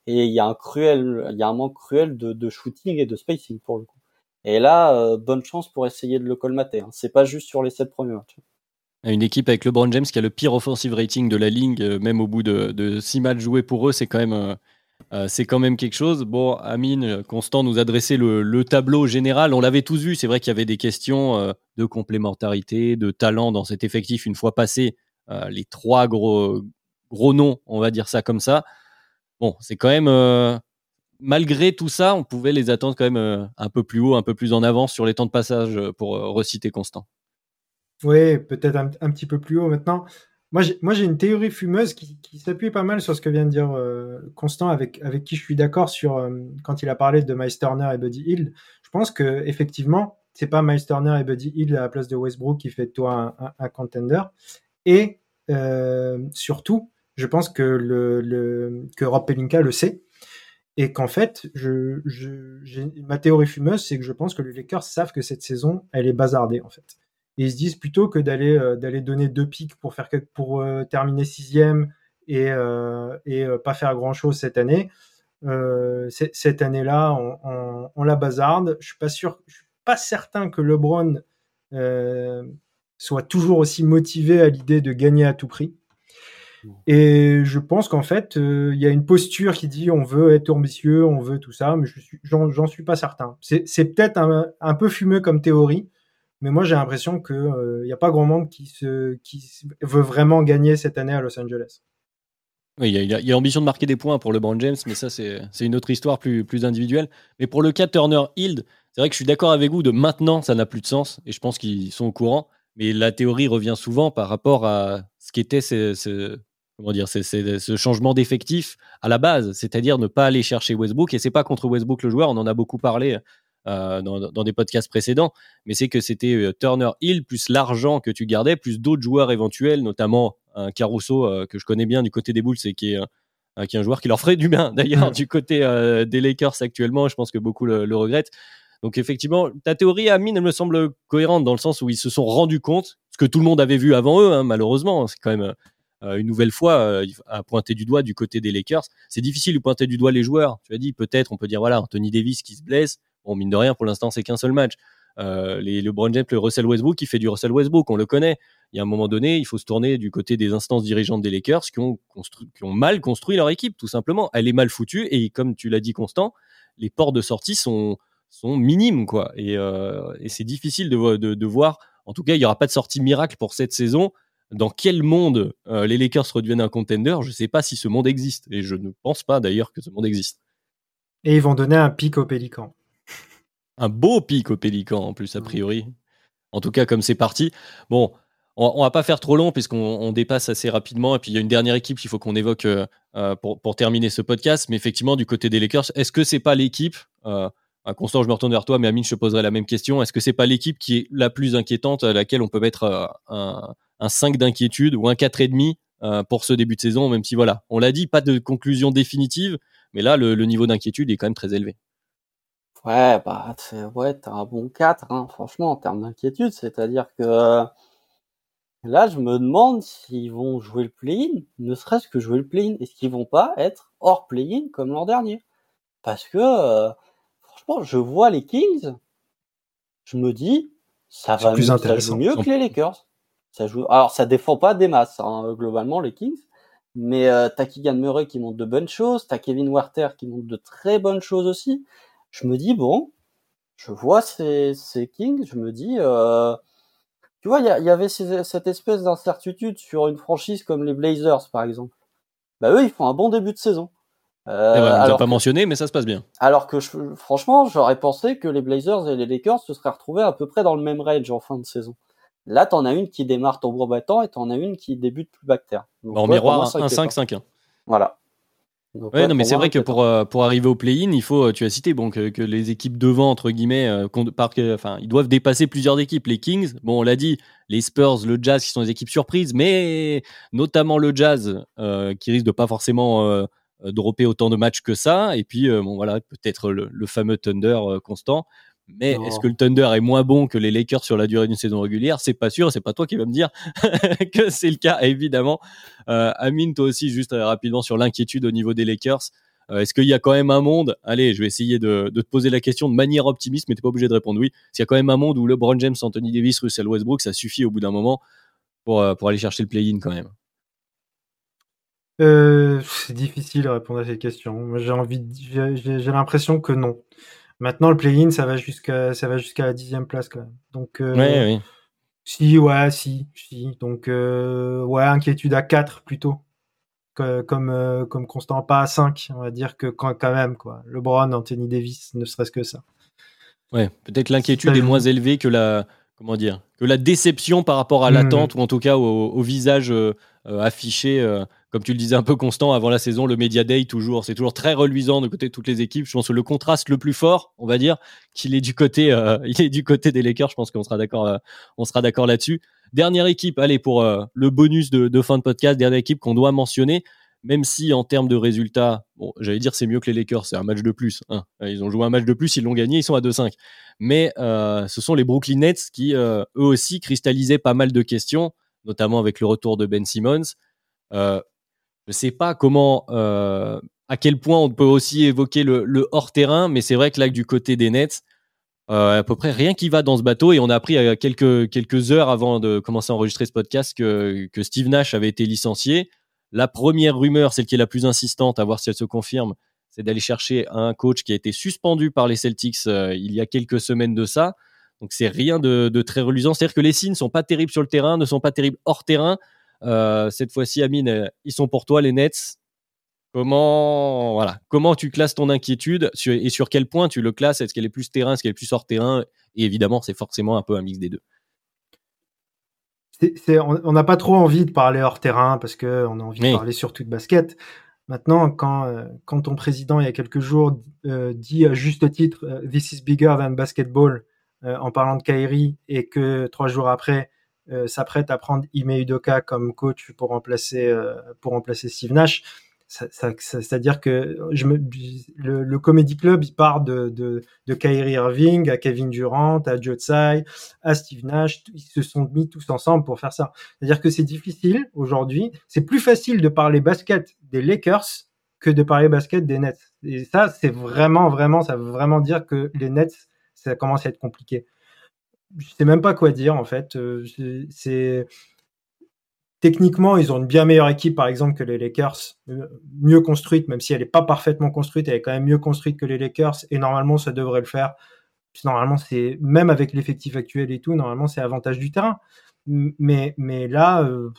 Et il y a un cruel, il y a un manque cruel de, shooting et de spacing pour le coup. Et là, euh, bonne chance pour essayer de le colmater. Hein. C'est pas juste sur les sept premiers matchs.
Une équipe avec LeBron James qui a le pire offensive rating de la ligue, même au bout de, de six matchs joués pour eux, c'est quand même. C'est quand même quelque chose. Bon, Amine, Constant nous a dressé le, tableau général. On l'avait tous vu. C'est vrai qu'il y avait des questions de complémentarité, de talent dans cet effectif une fois passé les trois gros, gros noms, on va dire ça comme ça. Bon, c'est quand même malgré tout ça, on pouvait les attendre quand même euh, un peu plus haut, un peu plus en avance sur les temps de passage euh, pour euh, reciter Constant.
Oui, peut-être un, petit peu plus haut maintenant. Moi, j'ai une théorie fumeuse qui, s'appuie pas mal sur ce que vient de dire Constant, avec, avec qui je suis d'accord sur quand il a parlé de Miles Turner et Buddy Hill. Je pense que effectivement, c'est pas Miles Turner et Buddy Hill à la place de Westbrook qui fait de toi un, contender. Et surtout, je pense que, le, que Rob Pelinka le sait et qu'en fait, je, ma théorie fumeuse, c'est que je pense que les Lakers savent que cette saison, elle est bazardée en fait. Et ils se disent plutôt que d'aller euh, d'aller donner deux pics pour faire pour euh, terminer sixième et euh, et pas faire grand chose cette année. cette année-là, on, on, on, la bazarde. Je suis pas sûr, je suis pas certain que LeBron soit toujours aussi motivé à l'idée de gagner à tout prix. Et je pense qu'en fait, euh, il y a une posture qui dit on veut être ambitieux, on veut tout ça, mais je suis, j'en, suis pas certain. C'est, peut-être un, peu fumeux comme théorie, Mais moi, j'ai l'impression qu'il n'y a pas grand monde qui, veut vraiment gagner cette année à Los Angeles.
Il y, a, l'ambition de marquer des points pour LeBron James, mais ça, c'est une autre histoire plus, individuelle. Mais pour le cas Turner Hild, c'est vrai que je suis d'accord avec vous de maintenant, ça n'a plus de sens, et je pense qu'ils sont au courant. Mais la théorie revient souvent par rapport à ce qu'était ce, comment dire, ce changement d'effectif à la base, c'est-à-dire ne pas aller chercher Westbrook. Et c'est pas contre Westbrook le joueur, on en a beaucoup parlé euh, dans, des podcasts précédents, mais c'est que c'était euh, Turner Hill plus l'argent que tu gardais, plus d'autres joueurs éventuels, notamment un Caruso euh, que je connais bien du côté des Bulls et qui est, qui est un joueur qui leur ferait du bien d'ailleurs du côté des Lakers actuellement. Je pense que beaucoup le, regrettent. Donc effectivement, ta théorie, Amine, elle me semble cohérente dans le sens où ils se sont rendus compte, ce que tout le monde avait vu avant eux, hein, malheureusement, c'est quand même une nouvelle fois à pointer du doigt du côté des Lakers. C'est difficile de pointer du doigt les joueurs. Tu as dit peut-être, on peut dire voilà, Anthony Davis qui se blesse. Bon, mine de rien, pour l'instant, c'est qu'un seul match. Euh, les, le Russell Westbrook, qui fait du Russell Westbrook, on le connaît. Il y a un moment donné, il faut se tourner du côté des instances dirigeantes des Lakers qui ont, mal construit leur équipe, tout simplement. Elle est mal foutue et comme tu l'as dit, Constant, les ports de sortie sont, minimes, quoi. Et, euh, c'est difficile de, voir. En tout cas, il n'y aura pas de sortie miracle pour cette saison. Dans quel monde euh, les Lakers redeviennent un contender? Je ne sais pas si ce monde existe. Et je ne pense pas d'ailleurs que ce monde existe.
Et ils vont donner un pic au Pélican
un beau pic au Pélican en plus, a priori. En tout cas, comme c'est parti. Bon, on, va pas faire trop long puisqu'on dépasse assez rapidement. Et puis il y a une dernière équipe qu'il faut qu'on évoque euh, euh, pour, terminer ce podcast. Mais effectivement, du côté des Lakers, est-ce que c'est pas l'équipe euh, Constant, je me retourne vers toi, mais Amine, je te poserai la même question. Est-ce que c'est pas l'équipe qui est la plus inquiétante, à laquelle on peut mettre un, 5 d'inquiétude ou un 4,5 pour ce début de saison, même si voilà, on l'a dit, pas de conclusion définitive, mais là, le niveau d'inquiétude est quand même très élevé.
Ouais, bah, ouais, t'as un bon 4, hein, franchement, en termes d'inquiétude. C'est-à-dire que là, je me demande s'ils vont jouer le play-in, ne serait-ce que jouer le play-in. Est-ce qu'ils vont pas être hors play-in comme l'an dernier Parce que, euh, franchement, je vois les Kings, je me dis, ça va
plus
mieux, ça joue mieux que les Lakers. Ça joue, alors ça défend pas des masses, hein, globalement, les Kings. Mais euh, t'as Keegan Murray qui montre de bonnes choses, t'as Kevin Warter qui montre de très bonnes choses aussi je me dis bon, je vois ces, ces Kings, je me dis, euh, tu vois, il y, avait cette espèce d'incertitude sur une franchise comme les Blazers par exemple. Bah eux, ils font un bon début de saison.
Euh, eh ben, pas mentionné, mais ça se passe bien.
Alors que franchement, j'aurais pensé que les Blazers et les Lakers se seraient retrouvés à peu près dans le même range en fin de saison. Là, t'en as une qui démarre tambour battant et t'en as une qui débute plus bactère.
Donc, en miroir, 1-5-5-1.
Voilà
ouais, non, mais c'est vrai que pour, euh, pour arriver au play-in, il faut, euh, tu as cité, bon, que, les équipes devant, entre guillemets, euh, par, enfin, ils doivent dépasser plusieurs équipes. Les Kings, bon, on l'a dit, les Spurs, le Jazz, qui sont des équipes surprises, mais notamment le Jazz, qui risque de pas forcément dropper autant de matchs que ça. Et puis, bon, voilà, peut-être le, le, fameux Thunder constant. Mais est-ce que le Thunder est moins bon que les Lakers sur la durée d'une saison régulière? C'est pas sûr. C'est pas toi qui vas me dire que c'est le cas, évidemment. Euh, Amine, toi aussi, juste euh, rapidement sur l'inquiétude au niveau des Lakers. Euh, est-ce qu'il y a quand même un monde? Allez, je vais essayer de, te poser la question de manière optimiste, mais t'es pas obligé de répondre oui. S'il y a quand même un monde où LeBron James, Anthony Davis, Russell Westbrook, ça suffit au bout d'un moment pour, pour aller chercher le play-in quand même?
c'est difficile de répondre à cette question. J'ai envie, j'ai l'impression que non. Maintenant, le play-in, ça va jusqu'à ça va jusqu'à la dixième place quand même. Donc, euh,
oui.
si, ouais, si, si. Donc, euh, ouais, inquiétude à 4 plutôt. comme, euh, comme constant, pas à 5. On va dire que quand, quand même, quoi. LeBron, Anthony Davis, ne serait-ce que ça.
Ouais, peut-être l'inquiétude est moins élevée que la, comment dire, que la déception par rapport à l'attente mmh. ou en tout cas au, visage affiché comme tu le disais un peu constant avant la saison, le Media Day toujours, c'est toujours très reluisant de côté de toutes les équipes. Je pense que le contraste le plus fort, on va dire, qu'il est du côté, euh, du côté des Lakers. Je pense qu'on sera d'accord, euh, on sera d'accord là-dessus. Dernière équipe, allez pour euh, le bonus de, fin de podcast, dernière équipe qu'on doit mentionner, même si en termes de résultats, j'allais dire c'est mieux que les Lakers, c'est un match de plus. Hein. Ils ont joué un match de plus, ils l'ont gagné, ils sont à 2-5. Mais ce sont les Brooklyn Nets qui, eux aussi, cristallisaient pas mal de questions, notamment avec le retour de Ben Simmons. Je sais pas comment, euh, à quel point on peut aussi évoquer le, hors terrain, mais c'est vrai que là, du côté des Nets, euh, à peu près rien qui va dans ce bateau et on a appris à quelques quelques heures avant de commencer à enregistrer ce podcast que que Steve Nash avait été licencié. La première rumeur, celle qui est la plus insistante, à voir si elle se confirme, c'est d'aller chercher un coach qui a été suspendu par les Celtics euh, il y a quelques semaines de ça. Donc c'est rien de, très reluisant. C'est-à-dire que les signes ne sont pas terribles sur le terrain, ne sont pas terribles hors terrain. Euh, cette fois-ci, Amine, euh, ils sont pour toi, les Nets. Comment, voilà, comment tu classes ton inquiétude et sur quel point tu le classes? Est-ce qu'elle est plus terrain, est-ce qu'elle est plus hors terrain? Et évidemment, c'est forcément un peu un mix des deux.
on n'a pas trop envie de parler hors terrain parce qu'on a envie de parler surtout de basket. Maintenant, quand, euh, quand ton président, il y a quelques jours, dit à juste titre This is bigger than basketball en parlant de Kyrie et que trois jours après, s'apprête à prendre Ime Udoka comme coach pour remplacer euh, pour remplacer Steve Nash. C'est-à-dire que le Comedy Club, il part de, de, de Kyrie Irving à Kevin Durant, à Joe Tsai, à Steve Nash. Ils se sont mis tous ensemble pour faire ça. C'est-à-dire que c'est difficile aujourd'hui. C'est plus facile de parler basket des Lakers que de parler basket des Nets. Et ça, c'est vraiment, vraiment, ça veut vraiment dire que les Nets, ça commence à être compliqué je sais même pas quoi dire en fait. Euh, c'est techniquement, ils ont une bien meilleure équipe, par exemple, que les Lakers, euh, mieux construite, même si elle n'est pas parfaitement construite, elle est quand même mieux construite que les Lakers, et normalement, ça devrait le faire. Normalement, c'est même avec l'effectif actuel et tout, normalement, c'est avantage du terrain. Mais, mais là, euh,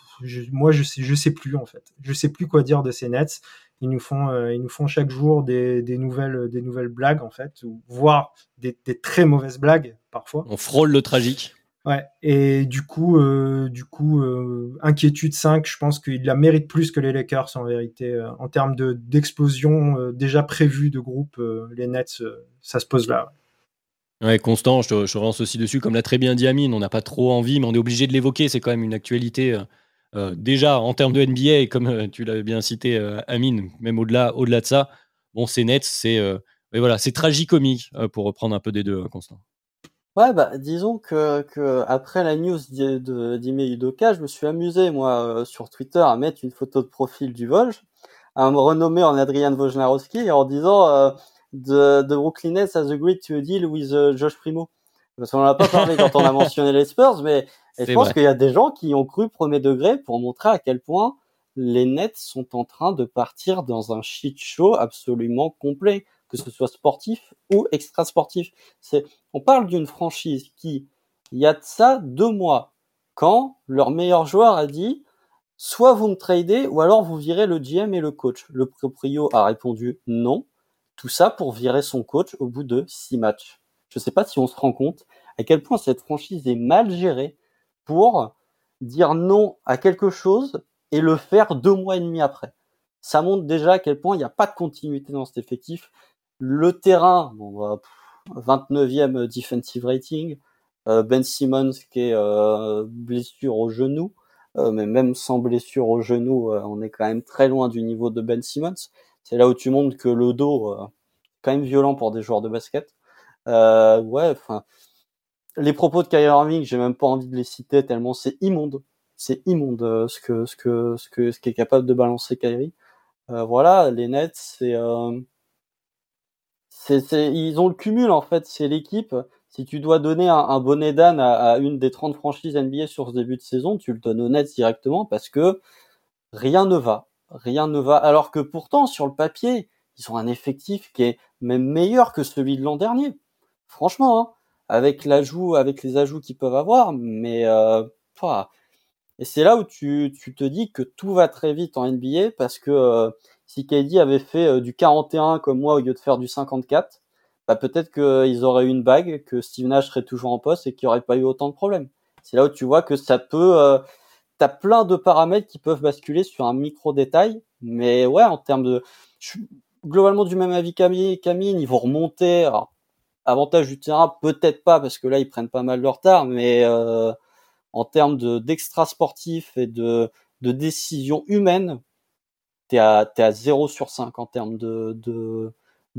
moi, je sais, je sais plus en fait. Je sais plus quoi dire de ces Nets ils nous font, euh, ils nous font chaque jour des, des, nouvelles, des nouvelles blagues en fait, ou voire des, des, très mauvaises blagues parfois.
On frôle le tragique.
Ouais. Et du coup, euh, du coup, euh, inquiétude 5, je pense qu'il la mérite plus que les Lakers en vérité en termes de d'explosion déjà prévue de groupe. les Nets, ça se pose là.
Ouais, Constant, je te, je relance aussi dessus, comme l'a très bien dit Amine, on n'a pas trop envie, mais on est obligé de l'évoquer. C'est quand même une actualité euh, déjà, en termes de NBA, comme euh, tu l'avais bien cité, euh, Amine, même au-delà au de ça, bon, c'est net, c'est voilà, c'est tragicomique, pour reprendre un peu des deux, Constant.
Ouais, bah, disons que, après la news d'Ime Udoka, je me suis amusé, moi, sur Twitter, à mettre une photo de profil du Volge, à me renommer en Adrian Wojnarowski en disant de, de Brooklyn Nets has agreed to a deal with Josh Primo. Parce qu'on n'en a pas parlé quand on a mentionné les Spurs, mais je pense qu'il y a des gens qui ont cru premier degré pour montrer à quel point les Nets sont en train de partir dans un shit show absolument complet, que ce soit sportif ou extra sportif. C'est, on parle d'une franchise qui, il y a de ça deux mois, quand leur meilleur joueur a dit, soit vous me tradez ou alors vous virez le GM et le coach. Le proprio a répondu non. Tout ça pour virer son coach au bout de six matchs. Je ne sais pas si on se rend compte à quel point cette franchise est mal gérée pour dire non à quelque chose et le faire deux mois et demi après. Ça montre déjà à quel point il n'y a pas de continuité dans cet effectif. Le terrain, bon, 29e bah, defensive rating, euh, Ben Simmons qui est euh, blessure au genou, euh, mais même sans blessure au genou, on est quand même très loin du niveau de Ben Simmons. C'est là où tu montres que le dos, quand même violent pour des joueurs de basket. Euh, ouais, enfin, les propos de Kyrie Irving, j'ai même pas envie de les citer tellement c'est immonde. C'est immonde euh, ce que ce que ce que ce qui est capable de balancer Kyrie. Euh, voilà, les Nets, c'est c'est ils ont le cumul en fait. C'est l'équipe. Si tu dois donner un, un bonnet d'âne à, à, une des 30 franchises NBA sur ce début de saison, tu le donnes aux Nets directement parce que rien ne va. Rien ne va. Alors que pourtant, sur le papier, ils ont un effectif qui est même meilleur que celui de l'an dernier franchement, hein, avec l'ajout, avec les ajouts qu'ils peuvent avoir, mais euh, et c'est là où tu, tu te dis que tout va très vite en NBA parce que euh, si KD avait fait euh, du 41 comme moi au lieu de faire du 54, bah peut-être qu'ils auraient eu une bague, que Steve Nash serait toujours en poste et qu'il n'y aurait pas eu autant de problèmes. C'est là où tu vois que ça peut, euh, t'as plein de paramètres qui peuvent basculer sur un micro détail, mais ouais, en termes de, je suis globalement du même avis Camille, Camille, vont remonter. Alors, Avantage du terrain, peut-être pas, parce que là, ils prennent pas mal de retard, mais euh, en termes de d'extra et de, de décision humaine, t'es à, es à 0 sur 5 en termes de,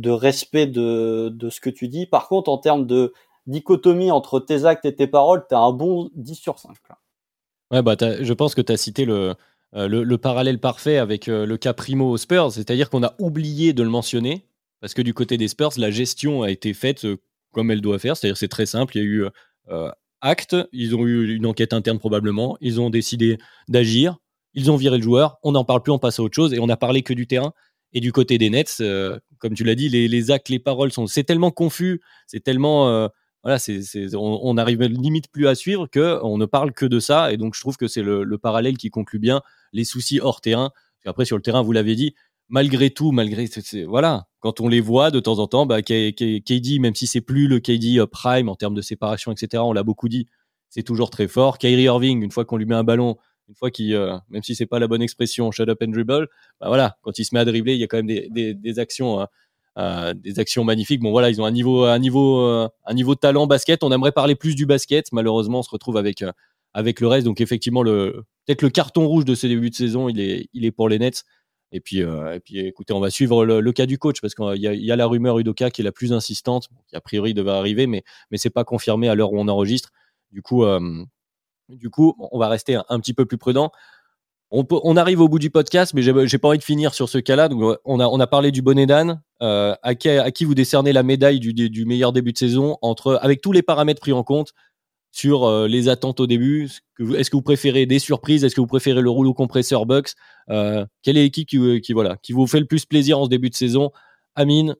respect de, ce que tu dis. Par contre, en termes de dichotomie entre tes actes et tes paroles, t'as un bon 10 sur 5. Là.
Ouais, bah, je pense que tu as cité le, euh, le, parallèle parfait avec euh, le cas Primo aux Spurs, c'est-à-dire qu'on a oublié de le mentionner, parce que du côté des Spurs, la gestion a été faite euh, comme elle doit faire. C'est-à-dire, c'est très simple. Il y a eu euh, acte, ils ont eu une enquête interne probablement, ils ont décidé d'agir, ils ont viré le joueur, on n'en parle plus, on passe à autre chose, et on n'a parlé que du terrain. Et du côté des Nets, euh, comme tu l'as dit, les, actes, les paroles sont, c'est tellement confus, c'est tellement, voilà, c'est, on, n'arrive limite plus à suivre que on ne parle que de ça. Et donc, je trouve que c'est le, parallèle qui conclut bien les soucis hors terrain. Après, sur le terrain, vous l'avez dit, malgré tout, malgré, voilà, quand on les voit de temps en temps, bah, KD, même si c'est plus le KD euh, prime en termes de séparation, etc., on l'a beaucoup dit, c'est toujours très fort. Kyrie Irving, une fois qu'on lui met un ballon, une fois qu'il, euh, même si c'est pas la bonne expression, shut up and dribble, bah voilà, quand il se met à dribbler, il y a quand même des, actions, hein, euh, des actions magnifiques. Bon voilà, ils ont un niveau, un niveau, un niveau de talent basket. On aimerait parler plus du basket, malheureusement, on se retrouve avec avec le reste. Donc effectivement, le peut-être le carton rouge de ce début de saison, il est, il est pour les Nets. Et puis, euh, et puis, écoutez, on va suivre le, cas du coach parce qu'il y, a la rumeur Udoka qui est la plus insistante, qui a priori devrait arriver, mais mais c'est pas confirmé à l'heure où on enregistre. Du coup, euh, du coup, on va rester un, petit peu plus prudent. On, arrive au bout du podcast, mais j'ai pas envie de finir sur ce cas-là. On a, on a parlé du bonnet d'âne. Euh, à, qui, à qui vous décernez la médaille du, du meilleur début de saison entre, avec tous les paramètres pris en compte sur euh, les attentes au début. Est-ce que vous préférez des surprises? Est-ce que vous préférez le rouleau compresseur Bucks euh, Quelle est l'équipe qui, qui, vous fait le plus plaisir en ce début de saison? Amine,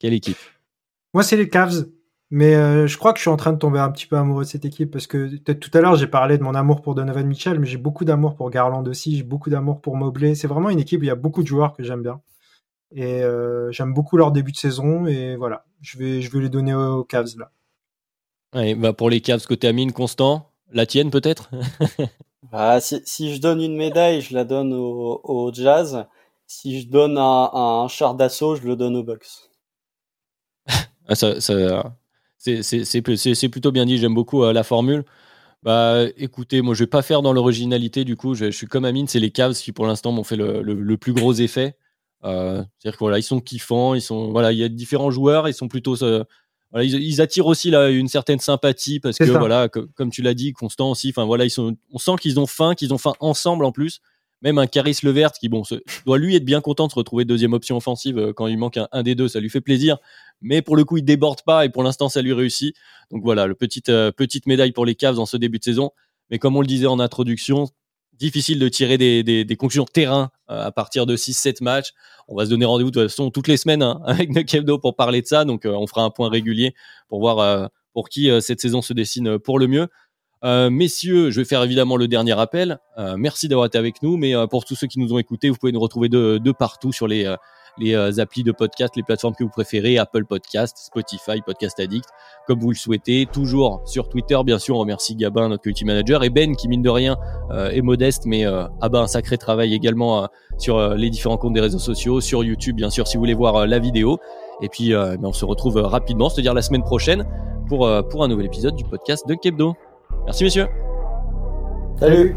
quelle équipe?
Moi, c'est les Cavs. Mais euh, je crois que je suis en train de tomber un petit peu amoureux de cette équipe parce que tout à l'heure j'ai parlé de mon amour pour Donovan Mitchell, mais j'ai beaucoup d'amour pour Garland aussi, j'ai beaucoup d'amour pour Mobley. C'est vraiment une équipe où il y a beaucoup de joueurs que j'aime bien et j'aime beaucoup leur début de saison et voilà, je vais je vais les donner aux Cavs là.
Bah, pour les Cavs côté Amine, Constant, la tienne peut-être?
Bah, si, je donne une médaille, je la donne au, Jazz. Si je donne un, char d'assaut, je le donne aux Bucks.
Ah, ça, c'est plutôt bien dit, j'aime beaucoup euh, la formule. Bah, écoutez, moi je vais pas faire dans l'originalité du coup, je, suis comme Amine, c'est les Cavs qui pour l'instant m'ont fait le, plus gros effet. Euh, c'est-à-dire que voilà, sont kiffants, ils sont voilà, il y a différents joueurs, ils sont plutôt euh, ils, attirent aussi là une certaine sympathie parce que voilà, comme tu l'as dit, Constant aussi. Enfin voilà, ils sont, on sent qu'ils ont faim, qu'ils ont faim ensemble en plus. Même un Caris Levert qui bon doit lui être bien content de se retrouver deuxième option offensive euh, quand il manque un, des deux, ça lui fait plaisir. Mais pour le coup, il déborde pas et pour l'instant, ça lui réussit. Donc voilà, le petite euh, petite médaille pour les Cavs dans ce début de saison. Mais comme on le disait en introduction, difficile de tirer des, des, des conclusions terrain à partir de 6-7 matchs. On va se donner rendez-vous de toute façon toutes les semaines hein, avec Nekebdo pour parler de ça. Donc euh, on fera un point régulier pour voir euh, pour qui cette saison se dessine pour le mieux. messieurs, je vais faire évidemment le dernier appel. merci d'avoir été avec nous, mais pour tous ceux qui nous ont écoutés, vous pouvez nous retrouver de partout sur les les euh, applis de podcast, les plateformes que vous préférez, Apple Podcast, Spotify, Podcast Addict, comme vous le souhaitez. Toujours sur Twitter, bien sûr, on remercie Gabin, notre community manager, et Ben, qui mine de rien euh, est modeste, mais euh, a ben, un sacré travail également sur les différents comptes des réseaux sociaux, sur YouTube, bien sûr, si vous voulez voir la vidéo. Et puis, ben, on se retrouve rapidement, c'est-à-dire la semaine prochaine, pour, pour un nouvel épisode du podcast de Kebdo. Merci, messieurs.
Salut.